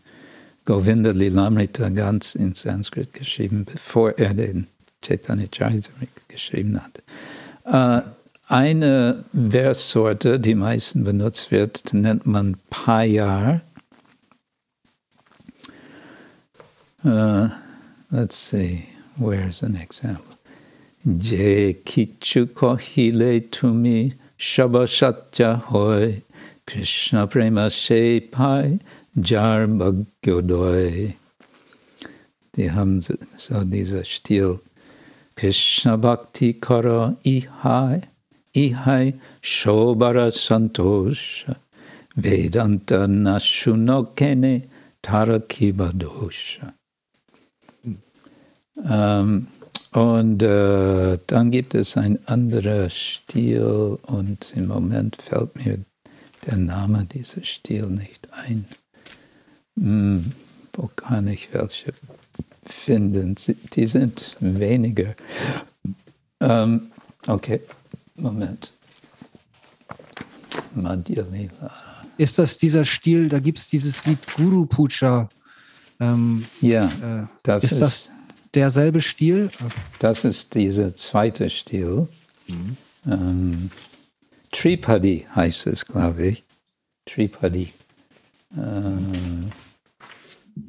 Govinda Lilamrita ganz in Sanskrit geschrieben, bevor er den Chaitanya Charitamrita geschrieben hat. Äh, eine Verssorte, die meisten benutzt wird, nennt man Payar. Uh, let's see, where's an example? Je kichu kohile tumi shabashatya hoy Krishna prema se pai jar bhagyodoi. Die haben so, so dieser Stil. Krishna Bhakti Kara Ihai, Ihai Shobara Santosha, Vedanta Nashunokene Tarakiba Dosha. Ähm, und äh, dann gibt es ein anderer Stil und im Moment fällt mir der Name dieses Stil nicht ein. Hm, wo kann ich welche finden? Die sind weniger. Ähm, okay, Moment. Madhya Ist das dieser Stil, da gibt es dieses Lied Guru Puja? Ähm, ja, äh, das ist, ist das derselbe Stil? Das ist dieser zweite Stil. Mhm. Ähm, Tripadi heißt es, glaube ich. Tripadi. Äh,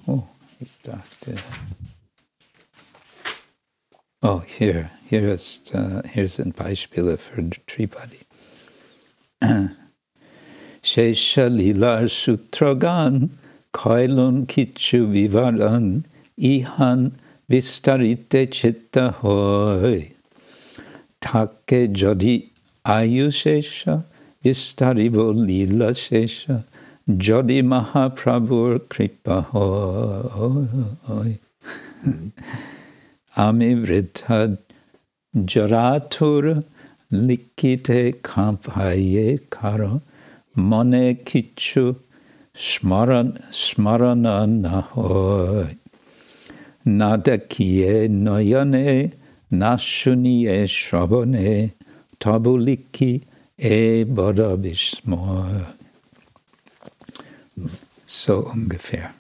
oh, ich dachte. Oh, hier, hier, ist, uh, hier sind Beispiele für Tripadi. Shesha Lila Sutragan, Kailun Kichu Vivaran, Ihan Vistarite Chitta Hoy. Take Jodi Ayushesha, Vistaribo Lila Shesha, Jodi Mahaprabhur Kripa Hoy. Ami Vritha Jaratur Likite Kampaye Karo Mone Kichu Smarana Nahoy. Nadakiye Noyane Nashuniye Shabone Tabuliki E Bodabismo. So ungefähr.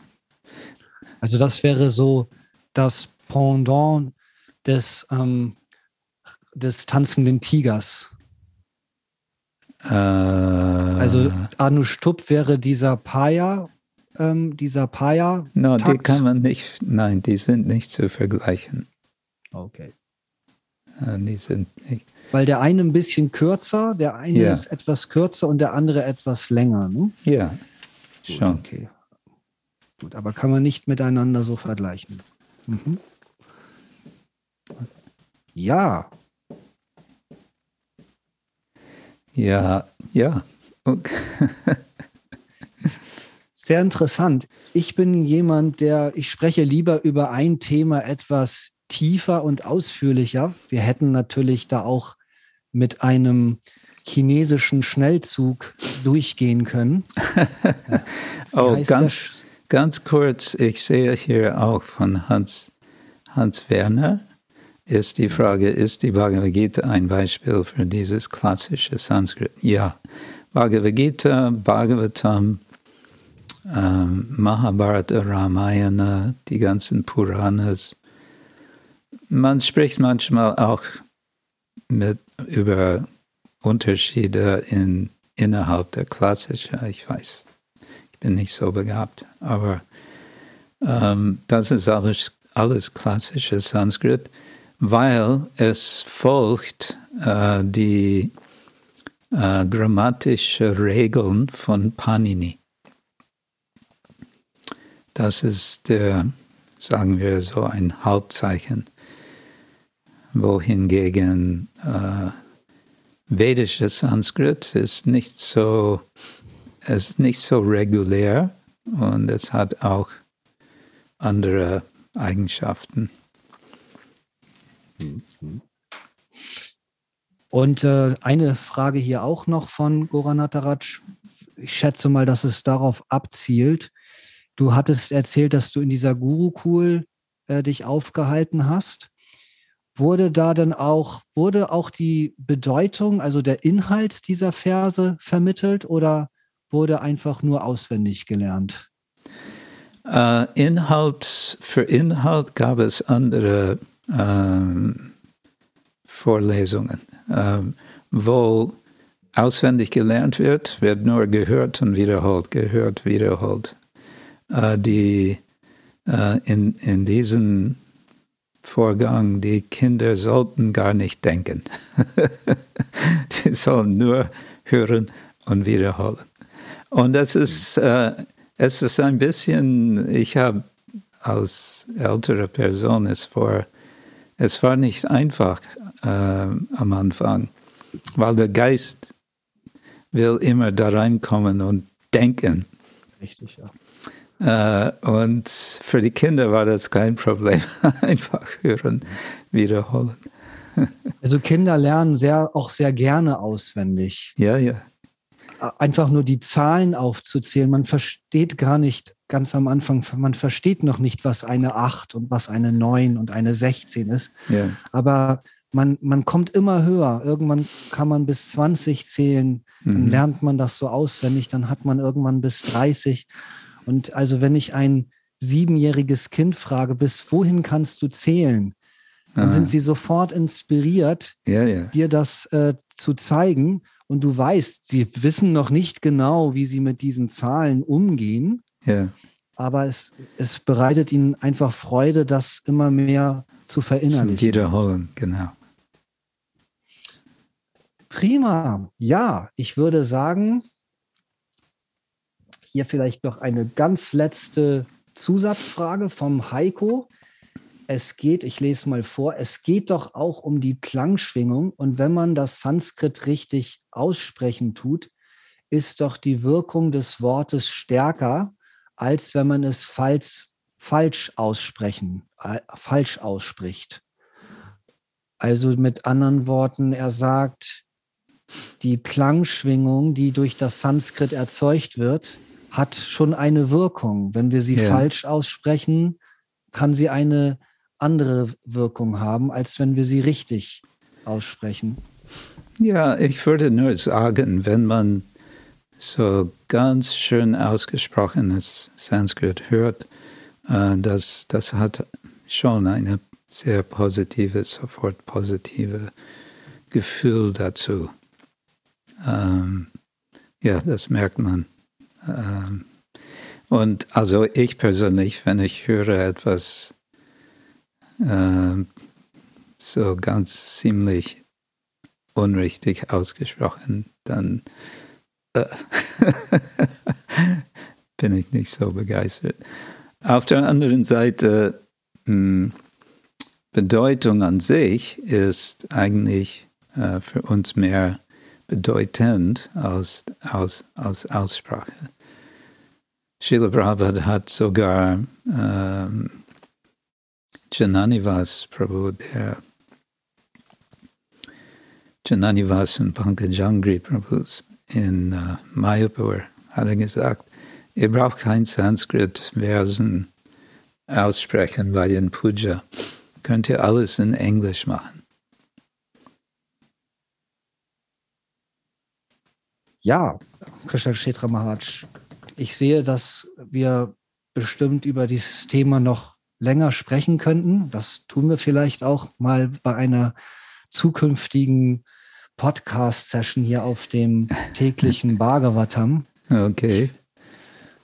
Also das wäre so das Pendant des, ähm, des tanzenden Tigers. Äh, also Anushtup wäre dieser Paya ähm, dieser Paya? No, die kann man nicht, nein, die sind nicht zu vergleichen. Okay. Ja, die sind nicht. Weil der eine ein bisschen kürzer, der eine ja. ist etwas kürzer und der andere etwas länger, ne? Ja, Gut, schon. Okay. Gut, aber kann man nicht miteinander so vergleichen. Mhm. Ja. Ja, ja. Okay. <laughs> Sehr interessant. Ich bin jemand, der, ich spreche lieber über ein Thema etwas tiefer und ausführlicher. Wir hätten natürlich da auch mit einem chinesischen Schnellzug durchgehen können. <laughs> oh, ganz, ganz kurz, ich sehe hier auch von Hans, Hans Werner, ist die Frage, ist die Bhagavad Gita ein Beispiel für dieses klassische Sanskrit? Ja. Bhagavad Gita, Bhagavatam, ähm, Mahabharata, Ramayana, die ganzen Puranas. Man spricht manchmal auch mit, über Unterschiede in, innerhalb der klassischen, ich weiß, ich bin nicht so begabt, aber ähm, das ist alles, alles klassische Sanskrit, weil es folgt äh, die äh, grammatische Regeln von Panini. Das ist der, sagen wir so, ein Hauptzeichen. wohingegen äh, vedisches Sanskrit ist nicht so, ist nicht so regulär und es hat auch andere Eigenschaften. Und äh, eine Frage hier auch noch von Goran Nataraj. Ich schätze mal, dass es darauf abzielt. Du hattest erzählt, dass du in dieser Gurukul äh, dich aufgehalten hast. Wurde da denn auch, wurde auch die Bedeutung, also der Inhalt dieser Verse vermittelt oder wurde einfach nur auswendig gelernt? Uh, Inhalt, für Inhalt gab es andere ähm, Vorlesungen. Ähm, wo auswendig gelernt wird, wird nur gehört und wiederholt, gehört, wiederholt. Äh, die, äh, in, in diesem Vorgang, die Kinder sollten gar nicht denken. <laughs> die sollen nur hören und wiederholen. Und das ist, äh, es ist ein bisschen, ich habe als ältere Person es vor, es war nicht einfach äh, am Anfang, weil der Geist will immer da reinkommen und denken. Richtig, ja. Äh, und für die Kinder war das kein Problem. <laughs> Einfach hören, wiederholen. <laughs> Also Kinder lernen sehr, auch sehr gerne auswendig. Ja, ja. Einfach nur die Zahlen aufzuzählen. Man versteht gar nicht ganz am Anfang, man versteht noch nicht, was eine 8 und was eine 9 und eine 16 ist. Ja. Aber man, man kommt immer höher. Irgendwann kann man bis 20 zählen, dann Mhm. lernt man das so auswendig, dann hat man irgendwann bis 30. Und also wenn ich ein siebenjähriges Kind frage, bis wohin kannst du zählen, dann Ah. sind sie sofort inspiriert, Ja, ja. dir das äh, zu zeigen. Und du weißt, sie wissen noch nicht genau, wie sie mit diesen Zahlen umgehen, ja. aber es, es bereitet ihnen einfach Freude, das immer mehr zu Zum verinnerlichen. Wiederholen, genau. Prima. Ja, ich würde sagen, hier vielleicht noch eine ganz letzte Zusatzfrage vom Heiko. Es geht, ich lese mal vor, es geht doch auch um die Klangschwingung und wenn man das Sanskrit richtig aussprechen tut, ist doch die Wirkung des Wortes stärker, als wenn man es falsch, falsch aussprechen, äh, falsch ausspricht. Also mit anderen Worten, er sagt, die Klangschwingung, die durch das Sanskrit erzeugt wird, hat schon eine Wirkung. Wenn wir sie Ja. falsch aussprechen, kann sie eine andere Wirkung haben, als wenn wir sie richtig aussprechen. Ja, ich würde nur sagen, wenn man so ganz schön ausgesprochenes Sanskrit hört, äh, das, das hat schon eine sehr positive, sofort positive Gefühl dazu. Ähm, ja, das merkt man. Ähm, und also ich persönlich, wenn ich höre etwas äh, so ganz ziemlich unrichtig ausgesprochen, dann äh, <laughs> bin ich nicht so begeistert. Auf der anderen Seite, mh, Bedeutung an sich ist eigentlich äh, für uns mehr bedeutend als, als, als Aussprache. Srila Prabhupada hat sogar ähm, Jananivas Prabhu, der Jananivas und Pankajangri Prabhus in äh, Mayapur, hat er gesagt, ihr braucht kein Sanskrit-Versen aussprechen bei den Puja. Könnt ihr alles in Englisch machen. Ja, Krishna Kshetra Maharaj, ich sehe, dass wir bestimmt über dieses Thema noch länger sprechen könnten. Das tun wir vielleicht auch mal bei einer zukünftigen Podcast-Session hier auf dem <laughs> täglichen Bhagavatam. Okay.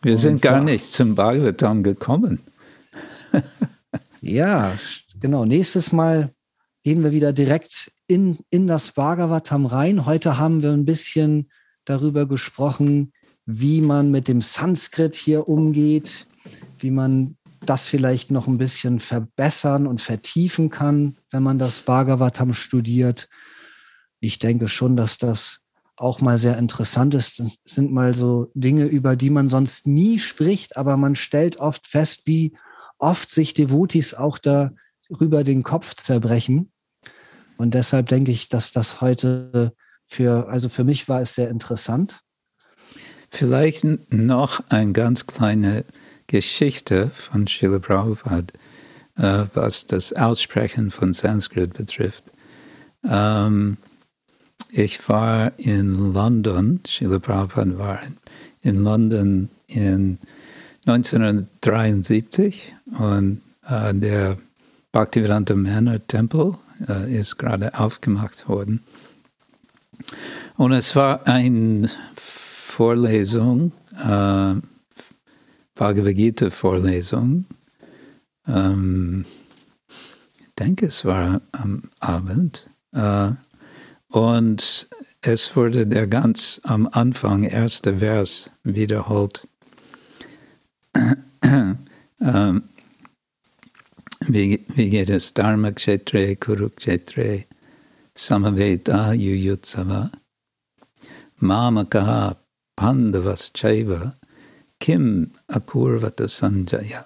Wir Und sind gar nicht zum Bhagavatam gekommen. <laughs> Ja, genau. Nächstes Mal gehen wir wieder direkt in, in das Bhagavatam rein. Heute haben wir ein bisschen darüber gesprochen, wie man mit dem Sanskrit hier umgeht, wie man das vielleicht noch ein bisschen verbessern und vertiefen kann, wenn man das Bhagavatam studiert. Ich denke schon, dass das auch mal sehr interessant ist. Das sind mal so Dinge, über die man sonst nie spricht, aber man stellt oft fest, wie oft sich Devotis auch darüber den Kopf zerbrechen. Und deshalb denke ich, dass das heute für, also für mich war es sehr interessant. Vielleicht noch eine ganz kleine Geschichte von Srila Prabhupada, äh, was das Aussprechen von Sanskrit betrifft. Ähm, ich war in London, Srila Prabhupada war in London in 1973 und äh, der Bhaktivedanta Manor Tempel äh, ist gerade aufgemacht worden. Und es war eine Vorlesung, äh, Bhagavad Gita Vorlesung. Ähm, ich denke, es war am Abend. Äh, und es wurde der ganz am Anfang, erste Vers wiederholt. <clears throat> ähm, wie, wie geht es? Dharma Kshetre, Kurukshetre, Samaveta Yuyutsava, Mamakaha Pandavas Chaiva, Kim Akurvata Sanjaya.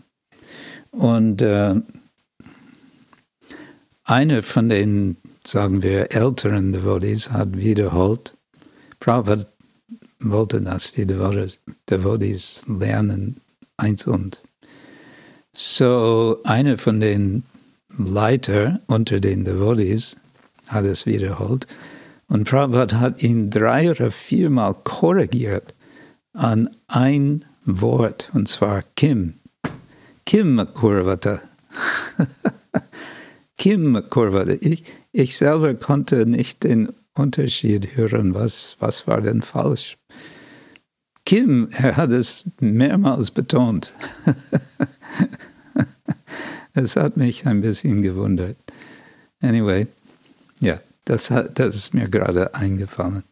Und äh, einer von den sagen wir, älteren Devotees hat wiederholt. Prabhupada wollte, dass die Devotees lernen einzeln. So, einer von den Leiter unter den Devotees hat es wiederholt. Und Prabhupada hat ihn drei oder viermal korrigiert an ein Wort, und zwar Kim. Kim Kurvata. <laughs> Kim Kurvata. Ich, ich selber konnte nicht den Unterschied hören, was, was war denn falsch. Kim, er hat es mehrmals betont. <laughs> es hat mich ein bisschen gewundert. Anyway, ja, das, hat, das ist mir gerade eingefallen.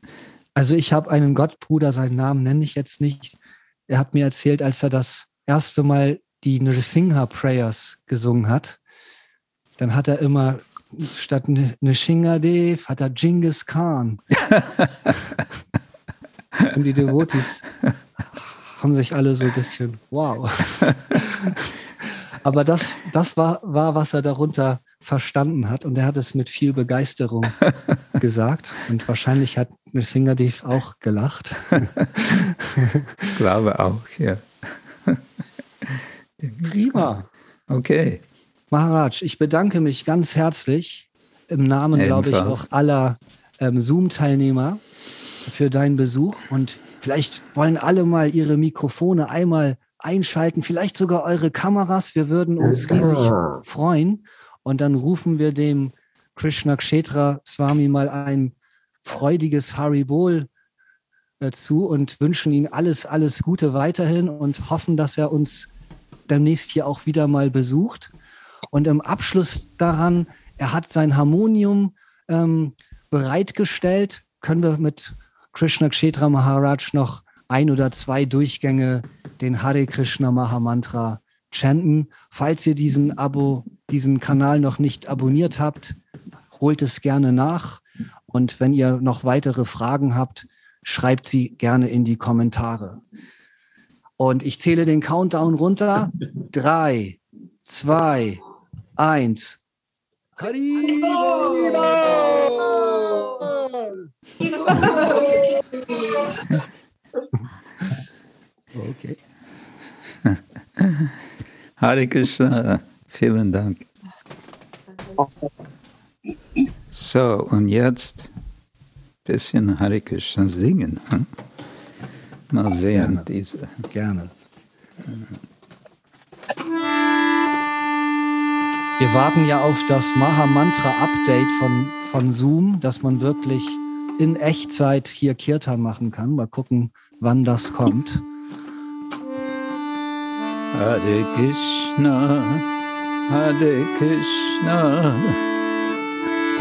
Also ich habe einen Gottbruder, seinen Namen nenne ich jetzt nicht. Er hat mir erzählt, als er das erste Mal die Nrsimha Prayers gesungen hat, dann hat er immer statt Nishingadev hat er Genghis Khan. <laughs> Und die Devotis haben sich alle so ein bisschen, wow. <laughs> Aber das, das war, war, was er darunter verstanden hat. Und er hat es mit viel Begeisterung <laughs> gesagt. Und wahrscheinlich hat Nishingadev auch gelacht. Ich <laughs> glaube auch, ja. <laughs> Prima. Okay. Maharaj, ich bedanke mich ganz herzlich im Namen, glaube ich, auch aller ähm, Zoom-Teilnehmer für deinen Besuch. Und vielleicht wollen alle mal ihre Mikrofone einmal einschalten, vielleicht sogar eure Kameras. Wir würden uns riesig freuen. Und dann rufen wir dem Krishna Kshetra Swami mal ein freudiges Haribol äh, zu und wünschen ihm alles, alles Gute weiterhin und hoffen, dass er uns demnächst hier auch wieder mal besucht. Und im Abschluss daran, er hat sein Harmonium ähm, bereitgestellt. Können wir mit Krishna Kshetra Maharaj noch ein oder zwei Durchgänge den Hare Krishna Mahamantra chanten. Falls ihr diesen Abo, diesen Kanal noch nicht abonniert habt, holt es gerne nach. Und wenn ihr noch weitere Fragen habt, schreibt sie gerne in die Kommentare. Und ich zähle den Countdown runter. <laughs> Drei, zwei, eins. Haribo! <laughs> okay. Hare Krishna, vielen Dank. <laughs> So, und jetzt ein bisschen Hare Krishna singen. Hm? Mal sehen, Gerne. diese. Gerne. Wir warten ja auf das Maha-Mantra-Update von, von Zoom, dass man wirklich in Echtzeit hier Kirtan machen kann. Mal gucken, wann das kommt. Hare Krishna, Hare Krishna,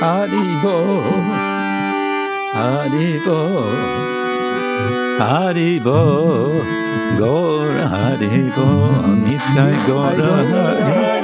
Haribo, Haribo, Haribo, Gora Haribo, Nitai Gora Haribo.